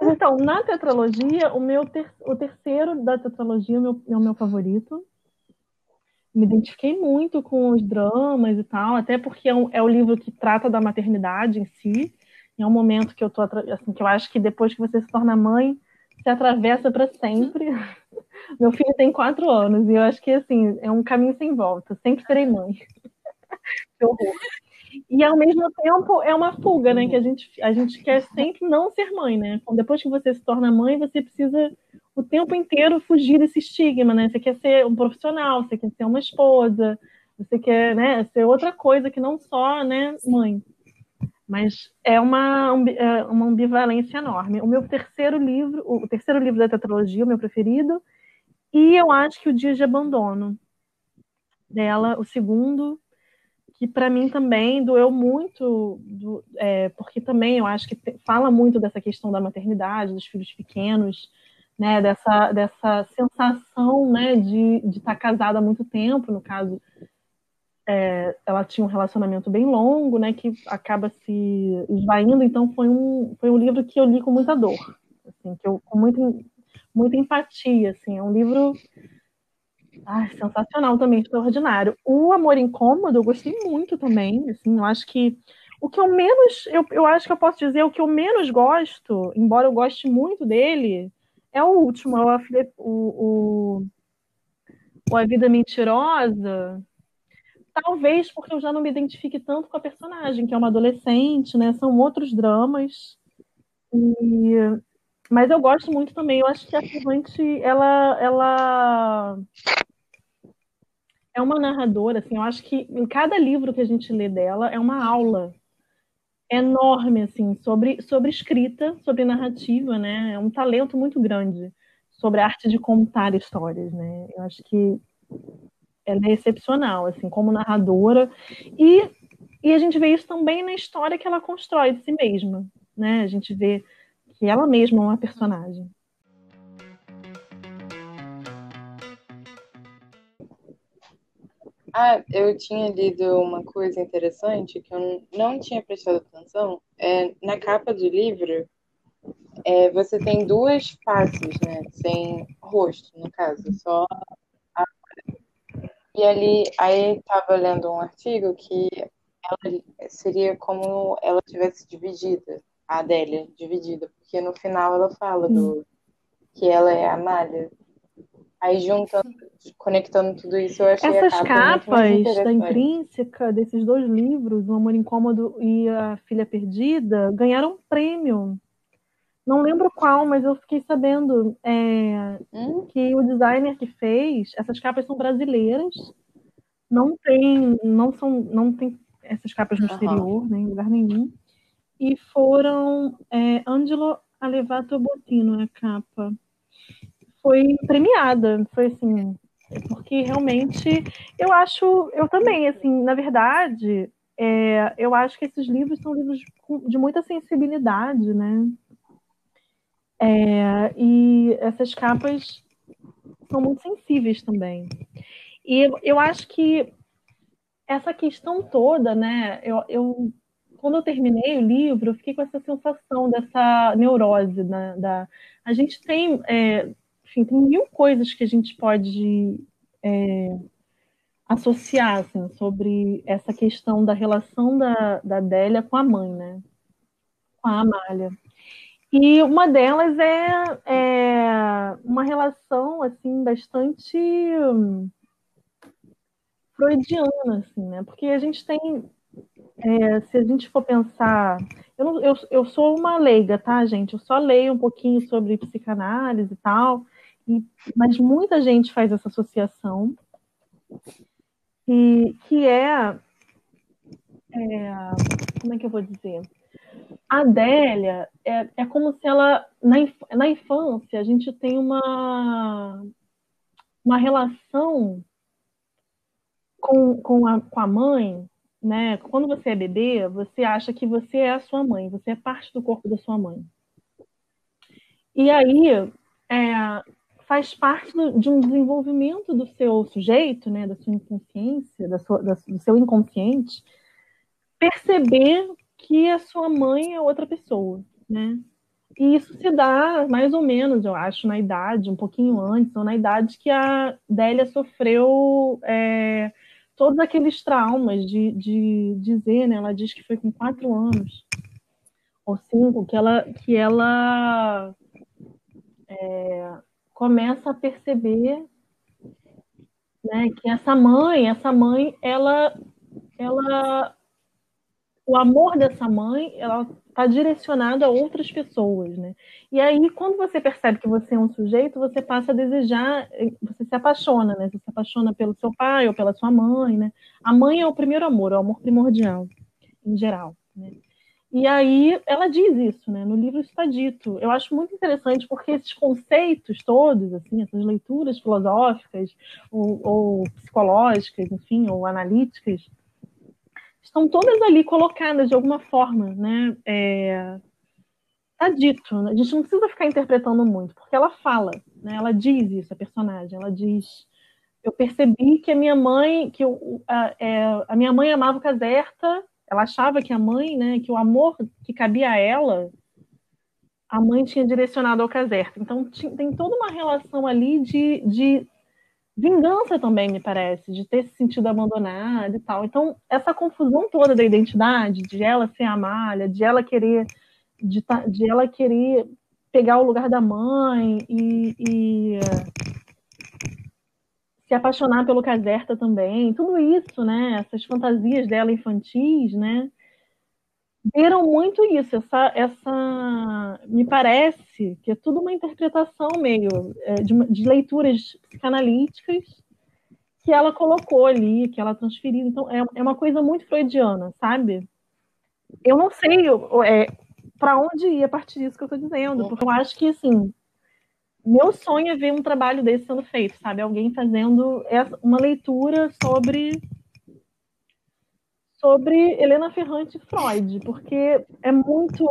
então... na tetralogia, o meu ter... o terceiro da tetralogia é o meu, é o meu favorito me identifiquei muito com os dramas e tal, até porque é, um, é o livro que trata da maternidade em si. É um momento que eu tô assim, que eu acho que depois que você se torna mãe, se atravessa para sempre. Meu filho tem quatro anos e eu acho que assim é um caminho sem volta. Sempre serei mãe. que horror. E ao mesmo tempo é uma fuga, né? Que a gente, a gente quer sempre não ser mãe, né? Depois que você se torna mãe, você precisa o tempo inteiro fugir desse estigma, né? Você quer ser um profissional, você quer ser uma esposa, você quer, né, ser outra coisa que não só, né, mãe. Mas é uma, é uma ambivalência enorme. O meu terceiro livro, o terceiro livro da tetralogia, o meu preferido, e eu acho que o Dia de Abandono dela, o segundo, que para mim também doeu muito, do, é, porque também eu acho que fala muito dessa questão da maternidade, dos filhos pequenos, né, dessa, dessa sensação né, de estar tá casada há muito tempo, no caso, é, ela tinha um relacionamento bem longo, né, que acaba se esvaindo, então foi um, foi um livro que eu li com muita dor, assim, que eu, com muita, muita empatia, assim, é um livro ai, sensacional também, extraordinário. O Amor Incômodo eu gostei muito também, assim, eu acho que o que eu menos, eu, eu acho que eu posso dizer, o que eu menos gosto, embora eu goste muito dele, é o último, é o, o, o A Vida Mentirosa. Talvez porque eu já não me identifique tanto com a personagem, que é uma adolescente, né? São outros dramas. E... Mas eu gosto muito também. Eu acho que a Ferrante, ela, ela é uma narradora, assim, eu acho que em cada livro que a gente lê dela é uma aula enorme, assim, sobre, sobre escrita, sobre narrativa, né? É um talento muito grande sobre a arte de contar histórias, né? Eu acho que ela é excepcional, assim, como narradora. E, e a gente vê isso também na história que ela constrói de si mesma, né? A gente vê que ela mesma é uma personagem. Ah, eu tinha lido uma coisa interessante que eu não tinha prestado atenção. É, na capa do livro, é, você tem duas faces, né? Sem rosto, no caso, só. E ali, aí estava lendo um artigo que ela seria como ela tivesse dividida, a Adélia dividida, porque no final ela fala do que ela é a Malha. Aí juntando conectando tudo isso, eu achei Essas a capa capas da intrínseca desses dois livros, O Amor Incômodo e A Filha Perdida, ganharam prêmio. Não lembro qual, mas eu fiquei sabendo é, hum? que o designer que fez, essas capas são brasileiras, não tem, não são, não tem essas capas no uhum. exterior, nem né, em lugar nenhum, e foram é, Angelo Alevato Bottino a capa. Foi premiada, foi assim, porque realmente eu acho, eu também, assim, na verdade, é, eu acho que esses livros são livros de muita sensibilidade, né? É, e essas capas são muito sensíveis também. E eu acho que essa questão toda, né? Eu, eu quando eu terminei o livro, eu fiquei com essa sensação dessa neurose né, da a gente tem é, enfim, tem mil coisas que a gente pode é, associar assim, sobre essa questão da relação da, da com a mãe, né? Com a Amália. E uma delas é, é uma relação assim bastante freudiana, assim, né? Porque a gente tem, é, se a gente for pensar, eu, não, eu, eu sou uma leiga, tá, gente? Eu só leio um pouquinho sobre psicanálise e tal, e, mas muita gente faz essa associação, e, que é, é, como é que eu vou dizer? A Adélia é, é como se ela, na, na infância, a gente tem uma, uma relação com, com, a, com a mãe, né? Quando você é bebê, você acha que você é a sua mãe, você é parte do corpo da sua mãe. E aí, é, faz parte de um desenvolvimento do seu sujeito, né, da sua inconsciência, da sua, da, do seu inconsciente, perceber que a sua mãe é outra pessoa, né? E isso se dá mais ou menos, eu acho, na idade, um pouquinho antes, ou na idade que a Délia sofreu é, todos aqueles traumas de, de dizer, né? Ela diz que foi com quatro anos ou cinco que ela que ela é, começa a perceber né, que essa mãe, essa mãe, ela, ela, o amor dessa mãe, ela está direcionado a outras pessoas, né? E aí, quando você percebe que você é um sujeito, você passa a desejar, você se apaixona, né? Você se apaixona pelo seu pai ou pela sua mãe, né? A mãe é o primeiro amor, é o amor primordial, em geral, né? E aí ela diz isso, né? No livro está dito. Eu acho muito interessante porque esses conceitos todos, assim, essas leituras filosóficas ou, ou psicológicas, enfim, ou analíticas, estão todas ali colocadas de alguma forma, né? É, tá dito. Né? A gente não precisa ficar interpretando muito, porque ela fala, né? Ela diz isso, a personagem. Ela diz: eu percebi que a minha mãe, que eu, a, é, a minha mãe amava o Caserta ela achava que a mãe, né, que o amor que cabia a ela, a mãe tinha direcionado ao Caserta. Então tem toda uma relação ali de, de vingança também, me parece, de ter se sentido abandonada e tal. Então, essa confusão toda da identidade, de ela ser a malha, de ela querer, de, de ela querer pegar o lugar da mãe e, e se apaixonar pelo Caserta também, tudo isso, né? Essas fantasias dela infantis, né? Viram muito isso, essa, essa, me parece que é tudo uma interpretação meio é, de, de leituras psicanalíticas que ela colocou ali, que ela transferiu. Então, é, é uma coisa muito freudiana, sabe? Eu não sei é, para onde ir a partir disso que eu estou dizendo, porque eu acho que, assim, meu sonho é ver um trabalho desse sendo feito, sabe? Alguém fazendo uma leitura sobre sobre Helena Ferrante e Freud, porque é muito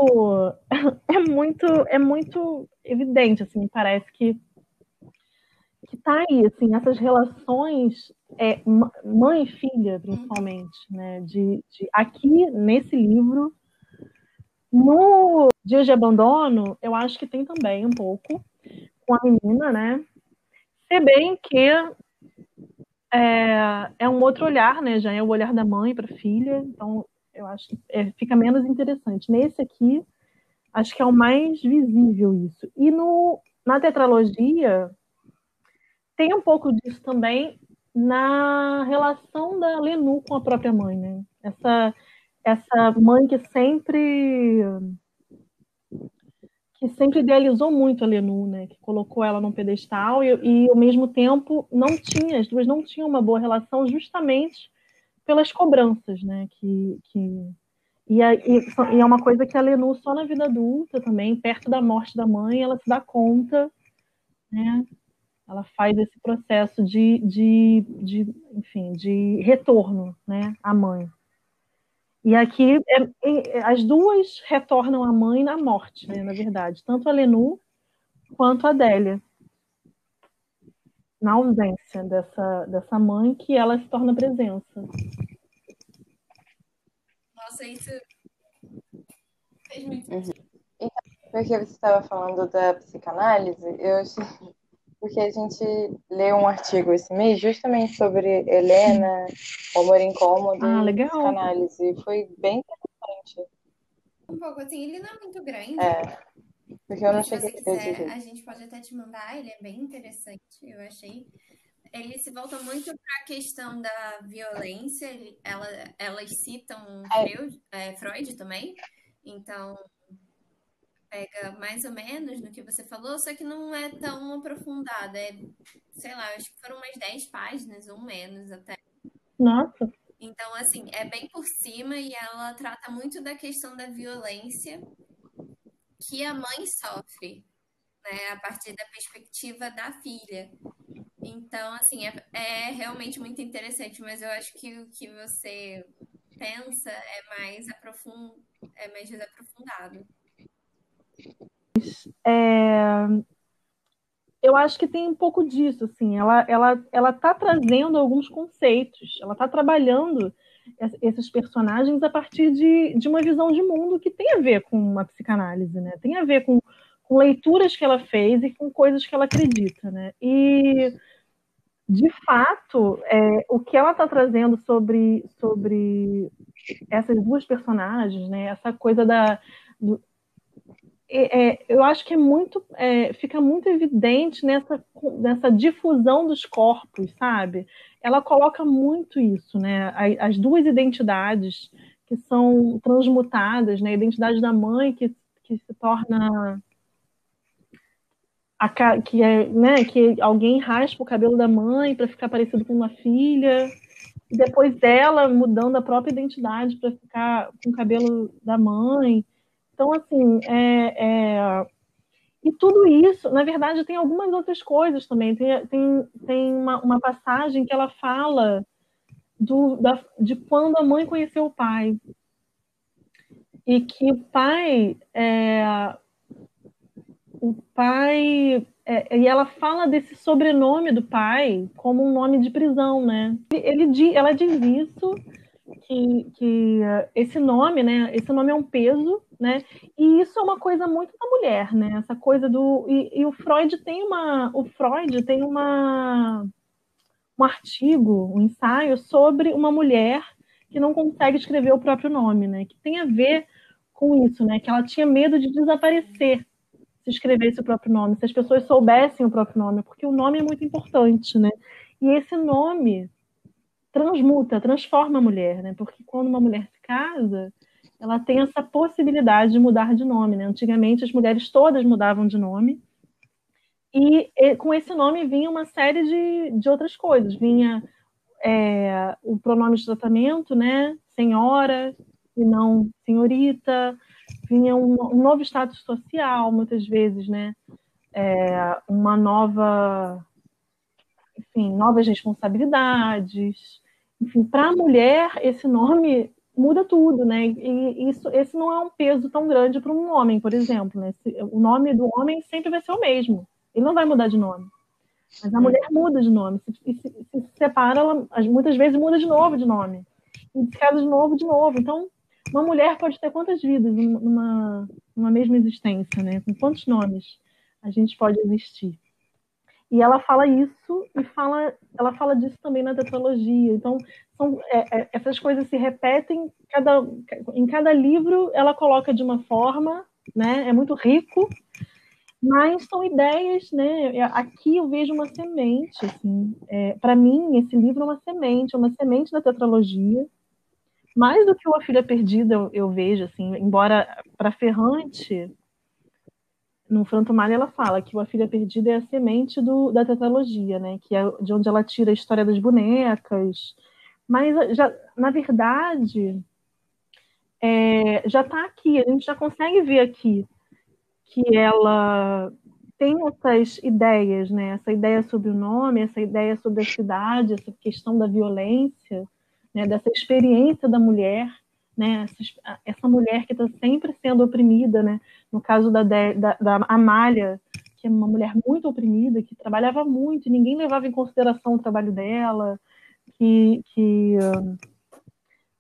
é muito é muito evidente assim, parece que que tá aí, assim, essas relações é, mãe e filha, principalmente, né? De, de aqui nesse livro, no Dias de Abandono, eu acho que tem também um pouco, com a menina, né? Se bem que é, é um outro olhar, né? Já é o olhar da mãe para a filha, então eu acho que é, fica menos interessante. Nesse aqui, acho que é o mais visível isso. E no, na tetralogia, tem um pouco disso também na relação da Lenu com a própria mãe, né? Essa, essa mãe que sempre que sempre idealizou muito a Lenu, né? Que colocou ela num pedestal e, e ao mesmo tempo não tinha, as duas não tinham uma boa relação justamente pelas cobranças, né? Que, que e, e, e é uma coisa que a Lenu só na vida adulta também, perto da morte da mãe, ela se dá conta, né? Ela faz esse processo de, de, de enfim, de retorno, né, à mãe. E aqui é, é, as duas retornam à mãe na morte, né, na verdade, tanto a Lenu quanto a Adélia. Na ausência dessa, dessa mãe que ela se torna presença. Nossa, isso fez muito uhum. Então, porque você estava falando da psicanálise, eu achei porque a gente leu um artigo esse mês justamente sobre Helena, o amor incômodo ah, legal. e psicanálise. E foi bem interessante. Um pouco assim, ele não é muito grande. É. Porque eu não cheguei a quiser, a gente pode até te mandar, ele é bem interessante, eu achei. Ele se volta muito para a questão da violência, ele, ela, elas citam é. Freud, é, Freud também, então pega mais ou menos no que você falou, só que não é tão aprofundada. É, sei lá, acho que foram umas 10 páginas ou menos até. Nossa. Então, assim, é bem por cima e ela trata muito da questão da violência que a mãe sofre, né, a partir da perspectiva da filha. Então, assim, é, é realmente muito interessante, mas eu acho que o que você pensa é mais aprofund... é mais desaprofundado. É, eu acho que tem um pouco disso, assim, ela ela ela está trazendo alguns conceitos, ela está trabalhando esses personagens a partir de, de uma visão de mundo que tem a ver com uma psicanálise, né? Tem a ver com, com leituras que ela fez e com coisas que ela acredita, né? E de fato, é, o que ela está trazendo sobre, sobre essas duas personagens, né? Essa coisa da, do, é, é, eu acho que é muito, é, fica muito evidente nessa, nessa difusão dos corpos, sabe? Ela coloca muito isso, né? As duas identidades que são transmutadas, né? A identidade da mãe que, que se torna a, que é, né? Que alguém raspa o cabelo da mãe para ficar parecido com uma filha e depois dela mudando a própria identidade para ficar com o cabelo da mãe. Então, assim, é, é... e tudo isso, na verdade, tem algumas outras coisas também. Tem, tem, tem uma, uma passagem que ela fala do, da, de quando a mãe conheceu o pai. E que o pai. É, o pai. É, e ela fala desse sobrenome do pai como um nome de prisão, né? Ele, ele, ela diz isso que, que uh, esse nome, né? Esse nome é um peso, né? E isso é uma coisa muito da mulher, né? Essa coisa do e, e o Freud tem uma, o Freud tem uma um artigo, um ensaio sobre uma mulher que não consegue escrever o próprio nome, né? Que tem a ver com isso, né? Que ela tinha medo de desaparecer se escrevesse o próprio nome, se as pessoas soubessem o próprio nome, porque o nome é muito importante, né? E esse nome transmuta, transforma a mulher, né? Porque quando uma mulher se casa, ela tem essa possibilidade de mudar de nome, né? Antigamente as mulheres todas mudavam de nome. E, e com esse nome vinha uma série de, de outras coisas. Vinha é, o pronome de tratamento, né? Senhora e não senhorita. Vinha um, um novo status social, muitas vezes, né? É, uma nova enfim, novas responsabilidades. Enfim, para a mulher, esse nome muda tudo, né? E isso, esse não é um peso tão grande para um homem, por exemplo. Né? O nome do homem sempre vai ser o mesmo. Ele não vai mudar de nome. Mas a mulher muda de nome. Se, se, se separa, ela muitas vezes muda de novo de nome. E se casa de novo, de novo. Então, uma mulher pode ter quantas vidas numa, numa mesma existência, né? Com quantos nomes a gente pode existir? E ela fala isso e fala, ela fala disso também na tetralogia. Então, são, é, é, essas coisas se repetem cada, em cada livro. Ela coloca de uma forma, né? É muito rico. Mas são ideias, né? É, aqui eu vejo uma semente, assim. É, para mim, esse livro é uma semente, é uma semente da tetralogia. Mais do que o A Filha Perdida, eu, eu vejo, assim, embora para Ferrante, no Frantumari ela fala que o A Filha Perdida é a semente do, da tetralogia, né? Que é de onde ela tira a história das bonecas. Mas, já, na verdade, é, já está aqui, a gente já consegue ver aqui que ela tem essas ideias, né? Essa ideia sobre o nome, essa ideia sobre a cidade, essa questão da violência, né? Dessa experiência da mulher, né? Essa, essa mulher que está sempre sendo oprimida, né? No caso da, da, da Amália, que é uma mulher muito oprimida, que trabalhava muito, e ninguém levava em consideração o trabalho dela, que, que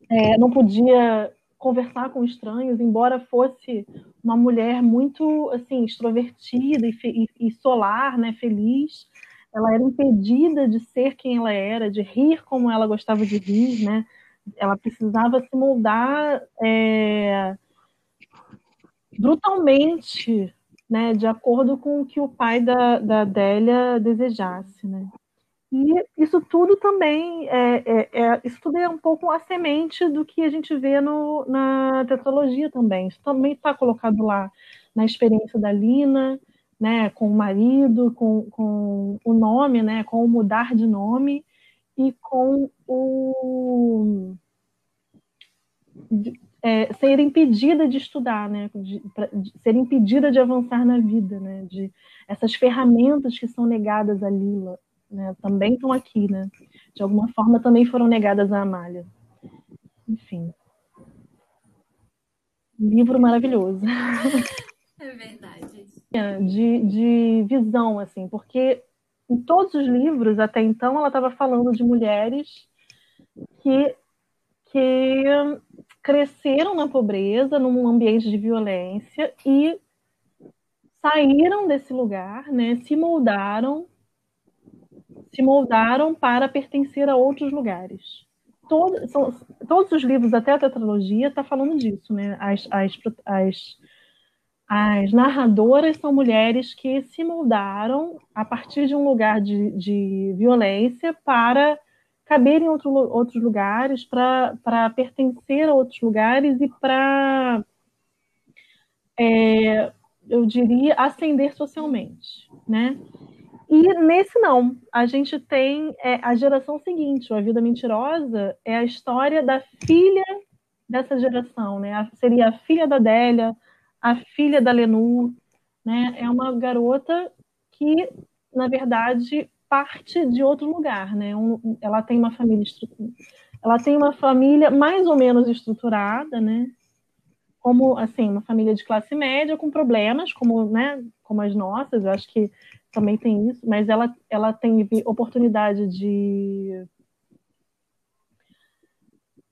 é, não podia conversar com estranhos, embora fosse uma mulher muito assim extrovertida e, e, e, solar, né, feliz, ela era impedida de ser quem ela era, de rir como ela gostava de rir, né? Ela precisava se moldar é, brutalmente, né, de acordo com o que o pai da, da Adélia desejasse, né? E isso tudo também é, é, é, isso tudo é um pouco a semente do que a gente vê no, na tetralogia também. Isso também está colocado lá na experiência da Lina, né, com o marido, com, com o nome, né, com o mudar de nome e com o de, é, ser impedida de estudar, né, de, pra, de, ser impedida de avançar na vida, né, de essas ferramentas que são negadas a Lila, né, também estão aqui, né? De alguma forma também foram negadas a Amália. Enfim. Livro maravilhoso. É verdade. De, de visão, assim, porque em todos os livros, até então, ela estava falando de mulheres que, que cresceram na pobreza, num ambiente de violência e saíram desse lugar, né, se moldaram se moldaram para pertencer a outros lugares. Todo, são, todos os livros, até a tetralogia, está falando disso, né? As, as, as, as narradoras são mulheres que se moldaram a partir de um lugar de, de violência para caber em outro, outros lugares, para pertencer a outros lugares e para, é, eu diria, ascender socialmente, né? E nesse não, a gente tem é, a geração seguinte, A Vida Mentirosa é a história da filha dessa geração, né? A, seria a filha da Adélia, a filha da Lenu, né? É uma garota que, na verdade, parte de outro lugar, né? Um, ela tem uma família ela tem uma família mais ou menos estruturada, né? Como assim, uma família de classe média com problemas, como, né, como as nossas, eu acho que também tem isso, mas ela, ela tem oportunidade de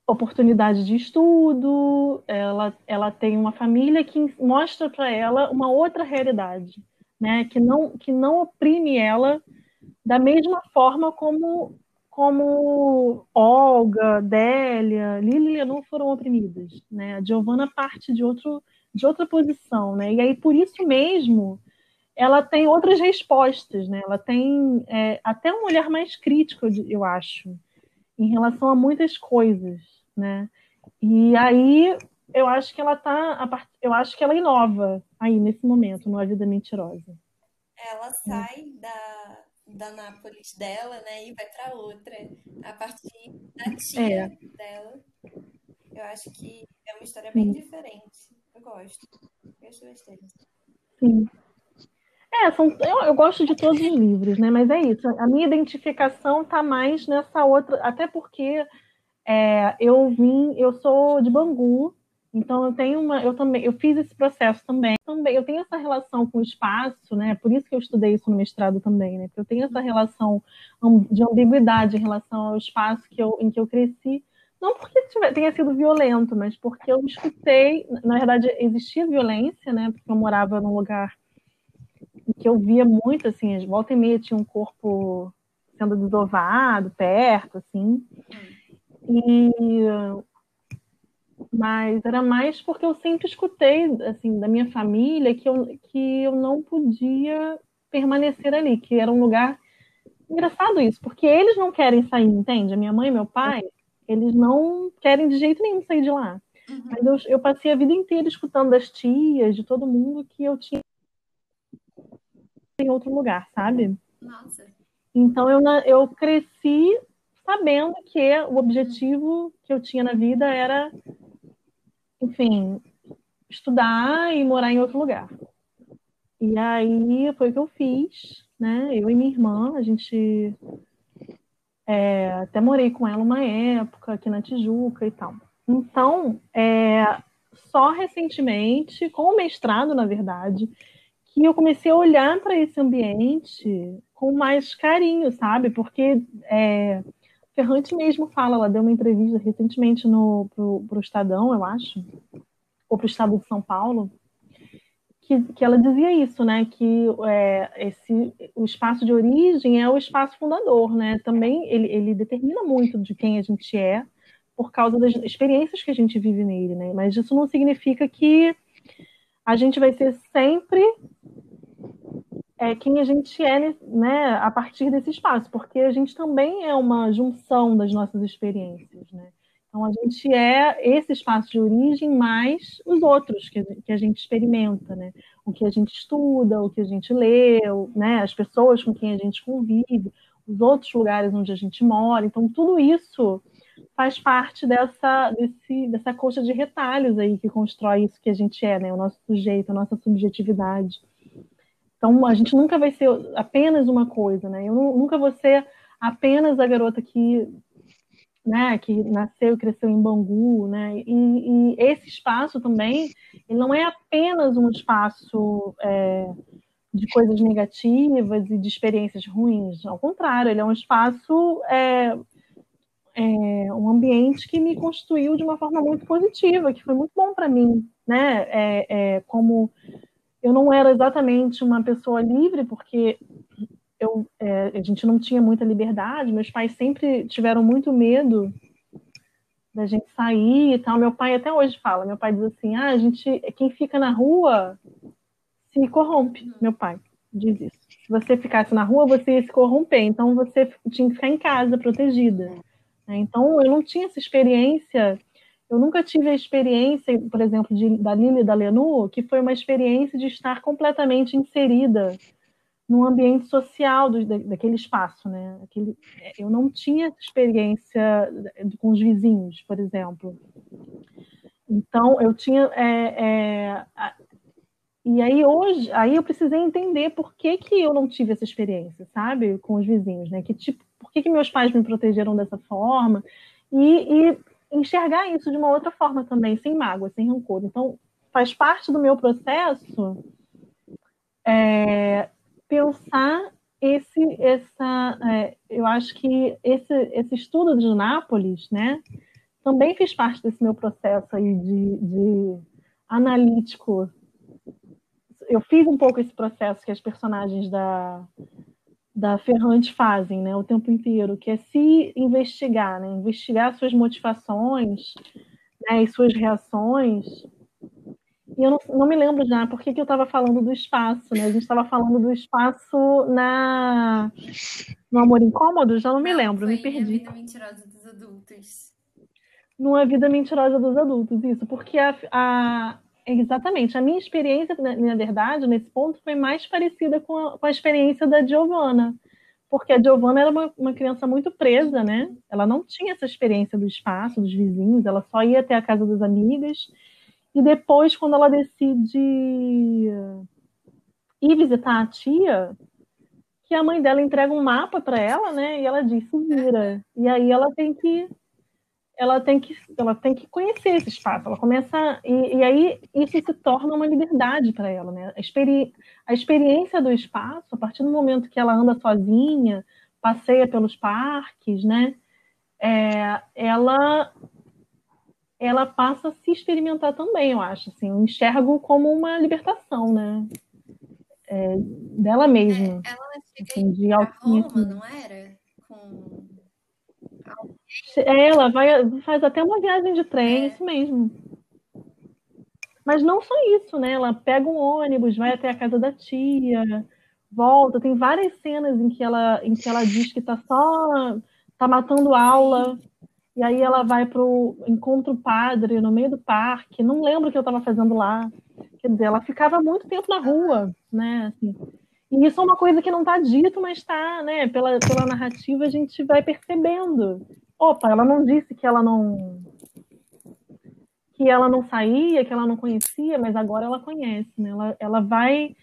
oportunidade de estudo, ela, ela tem uma família que mostra para ela uma outra realidade, né? que, não, que não oprime ela da mesma forma como, como Olga, Délia, Lili não foram oprimidas. Né? A Giovanna parte de, outro, de outra posição. Né? E aí, por isso mesmo, ela tem outras respostas, né? Ela tem é, até um olhar mais crítico, eu acho, em relação a muitas coisas, né? E aí eu acho que ela tá, eu acho que ela inova aí nesse momento, no A Vida Mentirosa. Ela sai da, da Nápoles dela, né, e vai para outra, a partir da tia é. dela. Eu acho que é uma história bem Sim. diferente. Eu gosto. Eu gosto bastante. Sim. É, são, eu, eu, gosto de todos os livros, né? Mas é isso. A minha identificação está mais nessa outra, até porque é, eu vim, eu sou de Bangu, então eu tenho uma, eu também, eu fiz esse processo também. Também eu tenho essa relação com o espaço, né? Por isso que eu estudei isso no mestrado também, né? Porque eu tenho essa relação de ambiguidade em relação ao espaço que eu, em que eu cresci. Não porque tenha sido violento, mas porque eu escutei, na verdade existia violência, né? Porque eu morava num lugar que eu via muito, assim, volta e meia tinha um corpo sendo desovado perto, assim. E, mas era mais porque eu sempre escutei, assim, da minha família que eu, que eu não podia permanecer ali, que era um lugar engraçado isso, porque eles não querem sair, entende? A minha mãe e meu pai, eles não querem de jeito nenhum sair de lá. Uhum. Mas eu, eu passei a vida inteira escutando das tias, de todo mundo, que eu tinha em outro lugar, sabe? Nossa. Então eu, eu cresci sabendo que o objetivo que eu tinha na vida era, enfim, estudar e morar em outro lugar. E aí foi o que eu fiz, né? Eu e minha irmã, a gente é, até morei com ela uma época aqui na Tijuca e tal. Então, é, só recentemente, com o mestrado, na verdade, que eu comecei a olhar para esse ambiente com mais carinho, sabe? Porque é, Ferrante mesmo fala, ela deu uma entrevista recentemente no, pro, pro Estadão, eu acho, ou para o Estado de São Paulo, que, que ela dizia isso, né? Que é, esse, o espaço de origem é o espaço fundador, né? Também ele, ele determina muito de quem a gente é por causa das experiências que a gente vive nele, né? Mas isso não significa que a gente vai ser sempre é, quem a gente é né, a partir desse espaço, porque a gente também é uma junção das nossas experiências, né? Então a gente é esse espaço de origem mais os outros que, que a gente experimenta, né? O que a gente estuda, o que a gente lê, né? As pessoas com quem a gente convive, os outros lugares onde a gente mora. Então tudo isso faz parte dessa, desse, dessa coxa de retalhos aí que constrói isso que a gente é, né? O nosso sujeito, a nossa subjetividade. Então, a gente nunca vai ser apenas uma coisa, né? Eu nunca vou ser apenas a garota que, né, que nasceu e cresceu em Bangu, né? E, e esse espaço também, ele não é apenas um espaço é, de coisas negativas e de experiências ruins. Ao contrário, ele é um espaço é, é, um ambiente que me construiu de uma forma muito positiva, que foi muito bom para mim, né? É, é, como eu não era exatamente uma pessoa livre, porque eu, é, a gente não tinha muita liberdade, meus pais sempre tiveram muito medo da gente sair e tal. Meu pai até hoje fala, meu pai diz assim, ah, a gente, quem fica na rua se corrompe, meu pai diz isso. Se você ficasse na rua, você ia se corromper, então você tinha que ficar em casa, protegida. Né? Então, eu não tinha essa experiência, eu nunca tive a experiência, por exemplo, de, da Lili e da Lenu, que foi uma experiência de estar completamente inserida no ambiente social do, daquele espaço, né? Aquele, eu não tinha experiência com os vizinhos, por exemplo. Então, eu tinha... É, é, e aí hoje, aí eu precisei entender por que, que eu não tive essa experiência, sabe, com os vizinhos, né? Que tipo, por que, que meus pais me protegeram dessa forma? E, e enxergar isso de uma outra forma também, sem mágoa, sem rancor. Então, faz parte do meu processo é, pensar esse, essa, é, eu acho que esse, esse estudo de Nápoles, né, também fez parte desse meu processo aí de, de analítico. Eu fiz um pouco esse processo que as personagens da, da Ferrante fazem, né, o tempo inteiro, que é se investigar, né, investigar suas motivações, né, e suas reações. E eu não, não me lembro já por que, que eu estava falando do espaço, né? A gente estava falando do espaço na no Amor Incômodo, já não me lembro, me perdi. A vida mentirosa dos adultos. Numa vida mentirosa dos adultos, isso, porque a, a Exatamente. A minha experiência, na verdade, nesse ponto, foi mais parecida com a, com a experiência da Giovanna. Porque a Giovanna era uma, uma, criança muito presa, né? Ela não tinha essa experiência do espaço, dos vizinhos, ela só ia até a casa das amigas. E depois, quando ela decide ir visitar a tia, que a mãe dela entrega um mapa para ela, né? E ela diz, se vira. E aí ela tem que ela tem que ela tem que conhecer esse espaço. Ela começa e, e aí isso se torna uma liberdade para ela, né? A, experi, a experiência do espaço, a partir do momento que ela anda sozinha, passeia pelos parques, né? É, ela ela passa a se experimentar também, eu acho. Assim, eu enxergo como uma libertação, né? É, dela mesma. É, ela assim, de Roma, não era? Com É, ela vai, faz até uma viagem de trem, é. isso mesmo. Mas não só isso, né? Ela pega um ônibus, vai até a casa da tia, volta. Tem várias cenas em que ela, em que ela diz que tá só tá matando aula. E aí ela vai pro encontro padre no meio do parque. Não lembro o que eu estava fazendo lá. Quer dizer, ela ficava muito tempo na rua, né? Assim. E isso é uma coisa que não está dito, mas está, né? Pela, pela narrativa a gente vai percebendo. Opa, ela não disse que ela não que ela não saía, que ela não conhecia, mas agora ela conhece, né? Ela, ela vai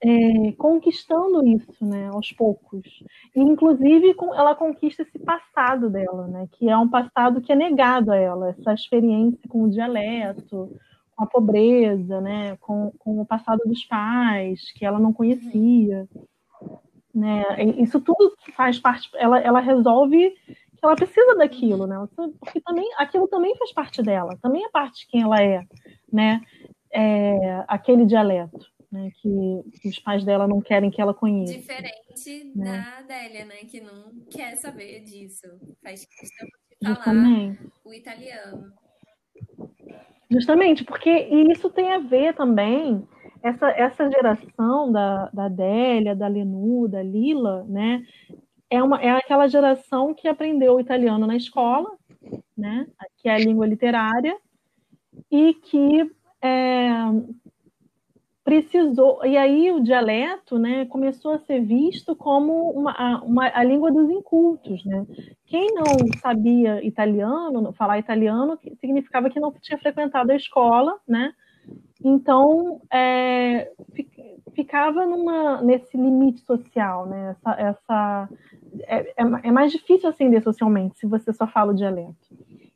é, conquistando isso, né, aos poucos. E, inclusive, ela conquista esse passado dela, né, que é um passado que é negado a ela, essa experiência com o dialeto, com a pobreza, né, com, com o passado dos pais, que ela não conhecia. Né? Isso tudo faz parte, ela, ela resolve que ela precisa daquilo, né? Porque também aquilo também faz parte dela, também é parte de quem ela é, né? É, aquele dialeto, né? Que, os pais dela não querem que ela conheça. Diferente né? da Adélia, né? Que não quer saber disso, faz questão de falar Justamente. o italiano. Justamente, porque isso tem a ver também essa, essa geração da, da Adélia, da Lenu, da Lila, né? É, uma, é aquela geração que aprendeu o italiano na escola, né, que é a língua literária, e que é, precisou. E aí o dialeto né, começou a ser visto como uma, uma, a língua dos incultos. Né? Quem não sabia italiano, falar italiano, significava que não tinha frequentado a escola, né? Então, é, ficava numa, nesse limite social, né? Essa, essa é, é, é, mais difícil acender socialmente se você só fala o dialeto.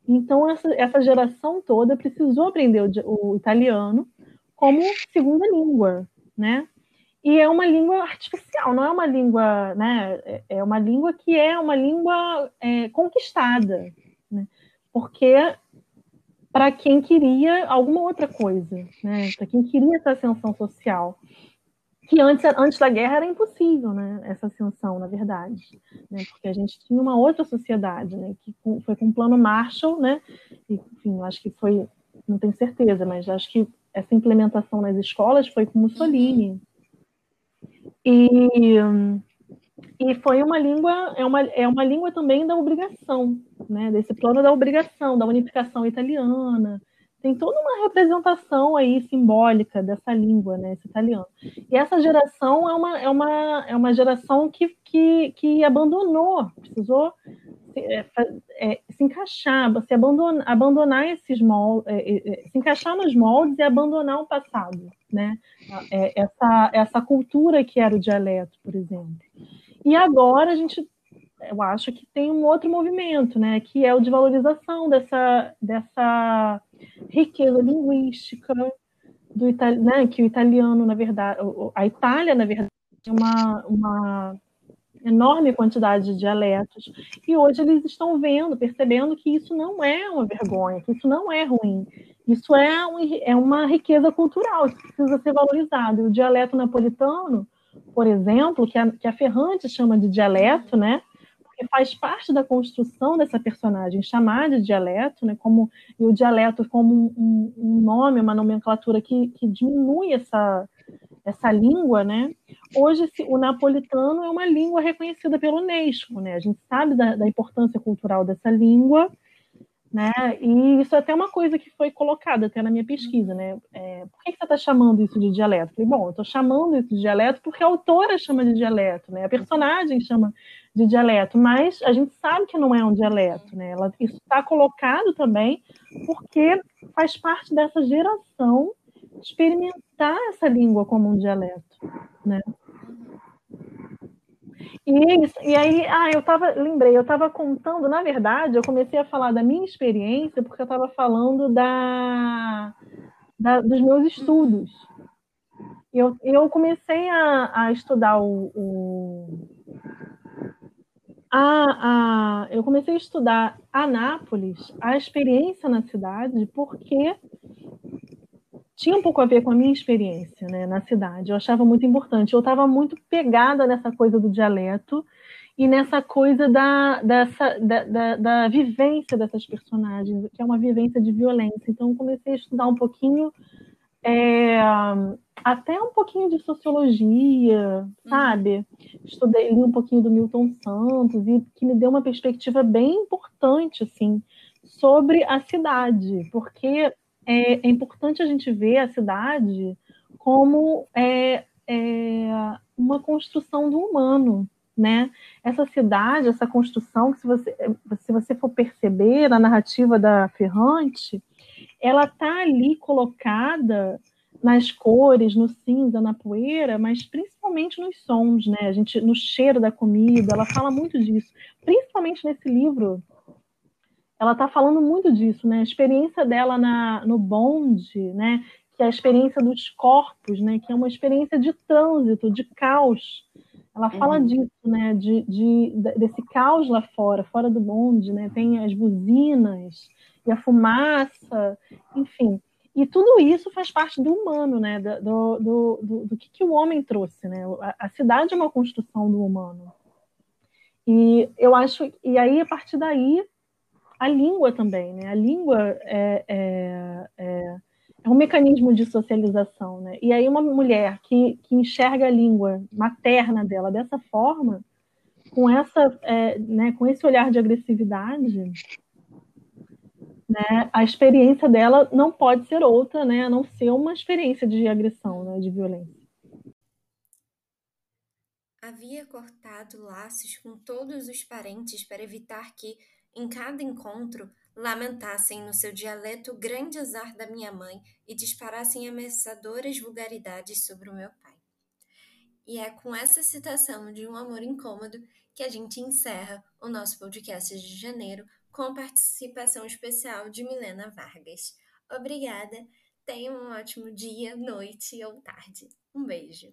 Então, essa, essa geração toda precisou aprender o, o italiano como segunda língua, né? E é uma língua artificial, não é uma língua, né? É, é uma língua que é uma língua é, conquistada, né? Porque para quem queria alguma outra coisa, né? Para quem queria essa ascensão social. Que antes, antes da guerra era impossível, né, essa ascensão, na verdade, né, porque a gente tinha uma outra sociedade, né, que foi com o plano Marshall, né, enfim, acho que foi, não tenho certeza, mas acho que essa implementação nas escolas foi com Mussolini. E, e foi uma língua, é uma, é uma língua também da obrigação, né, desse plano da obrigação, da unificação italiana, tem toda uma representação aí simbólica dessa língua, né, esse italiano. E essa geração é uma, é uma, é uma geração que, que, que abandonou, precisou se, é, é, se encaixar, se abandonar, abandonar esses moldes, é, é, é, se encaixar nos moldes e abandonar o passado, né? É, essa, essa cultura que era o dialeto, por exemplo. E agora a gente eu acho que tem um outro movimento, né, que é o de valorização dessa, dessa riqueza linguística do né, que o italiano, na verdade, a Itália, na verdade, tem uma, uma enorme quantidade de dialetos, e hoje eles estão vendo, percebendo que isso não é uma vergonha, que isso não é ruim, isso é, um, é uma riqueza cultural, isso precisa ser valorizado. E o dialeto napolitano, por exemplo, que a, que a Ferrante chama de dialeto, né, que faz parte da construção dessa personagem, chamar de dialeto, né, como, e o dialeto como um, um nome, uma nomenclatura que, que diminui essa, essa língua, né? Hoje o napolitano é uma língua reconhecida pelo UNESCO, né? A gente sabe da, da importância cultural dessa língua, né? E isso é até uma coisa que foi colocada até na minha pesquisa, né? É, por que, você está chamando isso de dialeto? falei, bom, eu estou chamando isso de dialeto porque a autora chama de dialeto, né? A personagem chama de dialeto, mas a gente sabe que não é um dialeto, né? Ela, isso está colocado também porque faz parte dessa geração experimentar essa língua como um dialeto, né? E, e aí, ah, eu tava, lembrei, eu estava contando, na verdade, eu comecei a falar da minha experiência porque eu estava falando da, da, dos meus estudos. Eu, eu comecei a, a estudar o, o a, a, eu comecei a estudar Anápolis, a experiência na cidade, porque tinha um pouco a ver com a minha experiência né, na cidade. Eu achava muito importante. Eu estava muito pegada nessa coisa do dialeto e nessa coisa da, dessa, da, da, da, vivência dessas personagens, que é uma vivência de violência. Então, comecei a estudar um pouquinho, é, até um pouquinho de sociologia, sabe? Estudei li um pouquinho do Milton Santos, e que me deu uma perspectiva bem importante, assim, sobre a cidade, porque é, é importante a gente ver a cidade como é, é uma construção do humano, né? Essa cidade, essa construção, que se você, se você for perceber na narrativa da Ferrante, ela está ali colocada nas cores, no cinza, na poeira, mas principalmente nos sons, né? A gente, no cheiro da comida, ela fala muito disso. Principalmente nesse livro, ela está falando muito disso, né? A experiência dela na, no bonde, né? Que é a experiência dos corpos, né? Que é uma experiência de trânsito, de caos ela fala uhum. disso, né? De, de, desse caos lá fora, fora do bonde, né? Tem as buzinas e a fumaça, enfim. E tudo isso faz parte do humano, né? Do, do, do, do que, que o homem trouxe, né? A, a cidade é uma construção do humano. E eu acho, e aí a partir daí a língua também, né? A língua é, é, é é um mecanismo de socialização, né? E aí uma mulher que, que enxerga a língua materna dela dessa forma, com essa, é, né, com esse olhar de agressividade, né, a experiência dela não pode ser outra, né, a não ser uma experiência de agressão, né, de violência. Havia cortado laços com todos os parentes para evitar que, em cada encontro, lamentassem no seu dialeto o grande azar da minha mãe e disparassem ameaçadoras vulgaridades sobre o meu pai. E é com essa citação de um amor incômodo que a gente encerra o nosso podcast de janeiro com a participação especial de Milena Vargas. Obrigada, tenha um ótimo dia, noite ou tarde. Um beijo.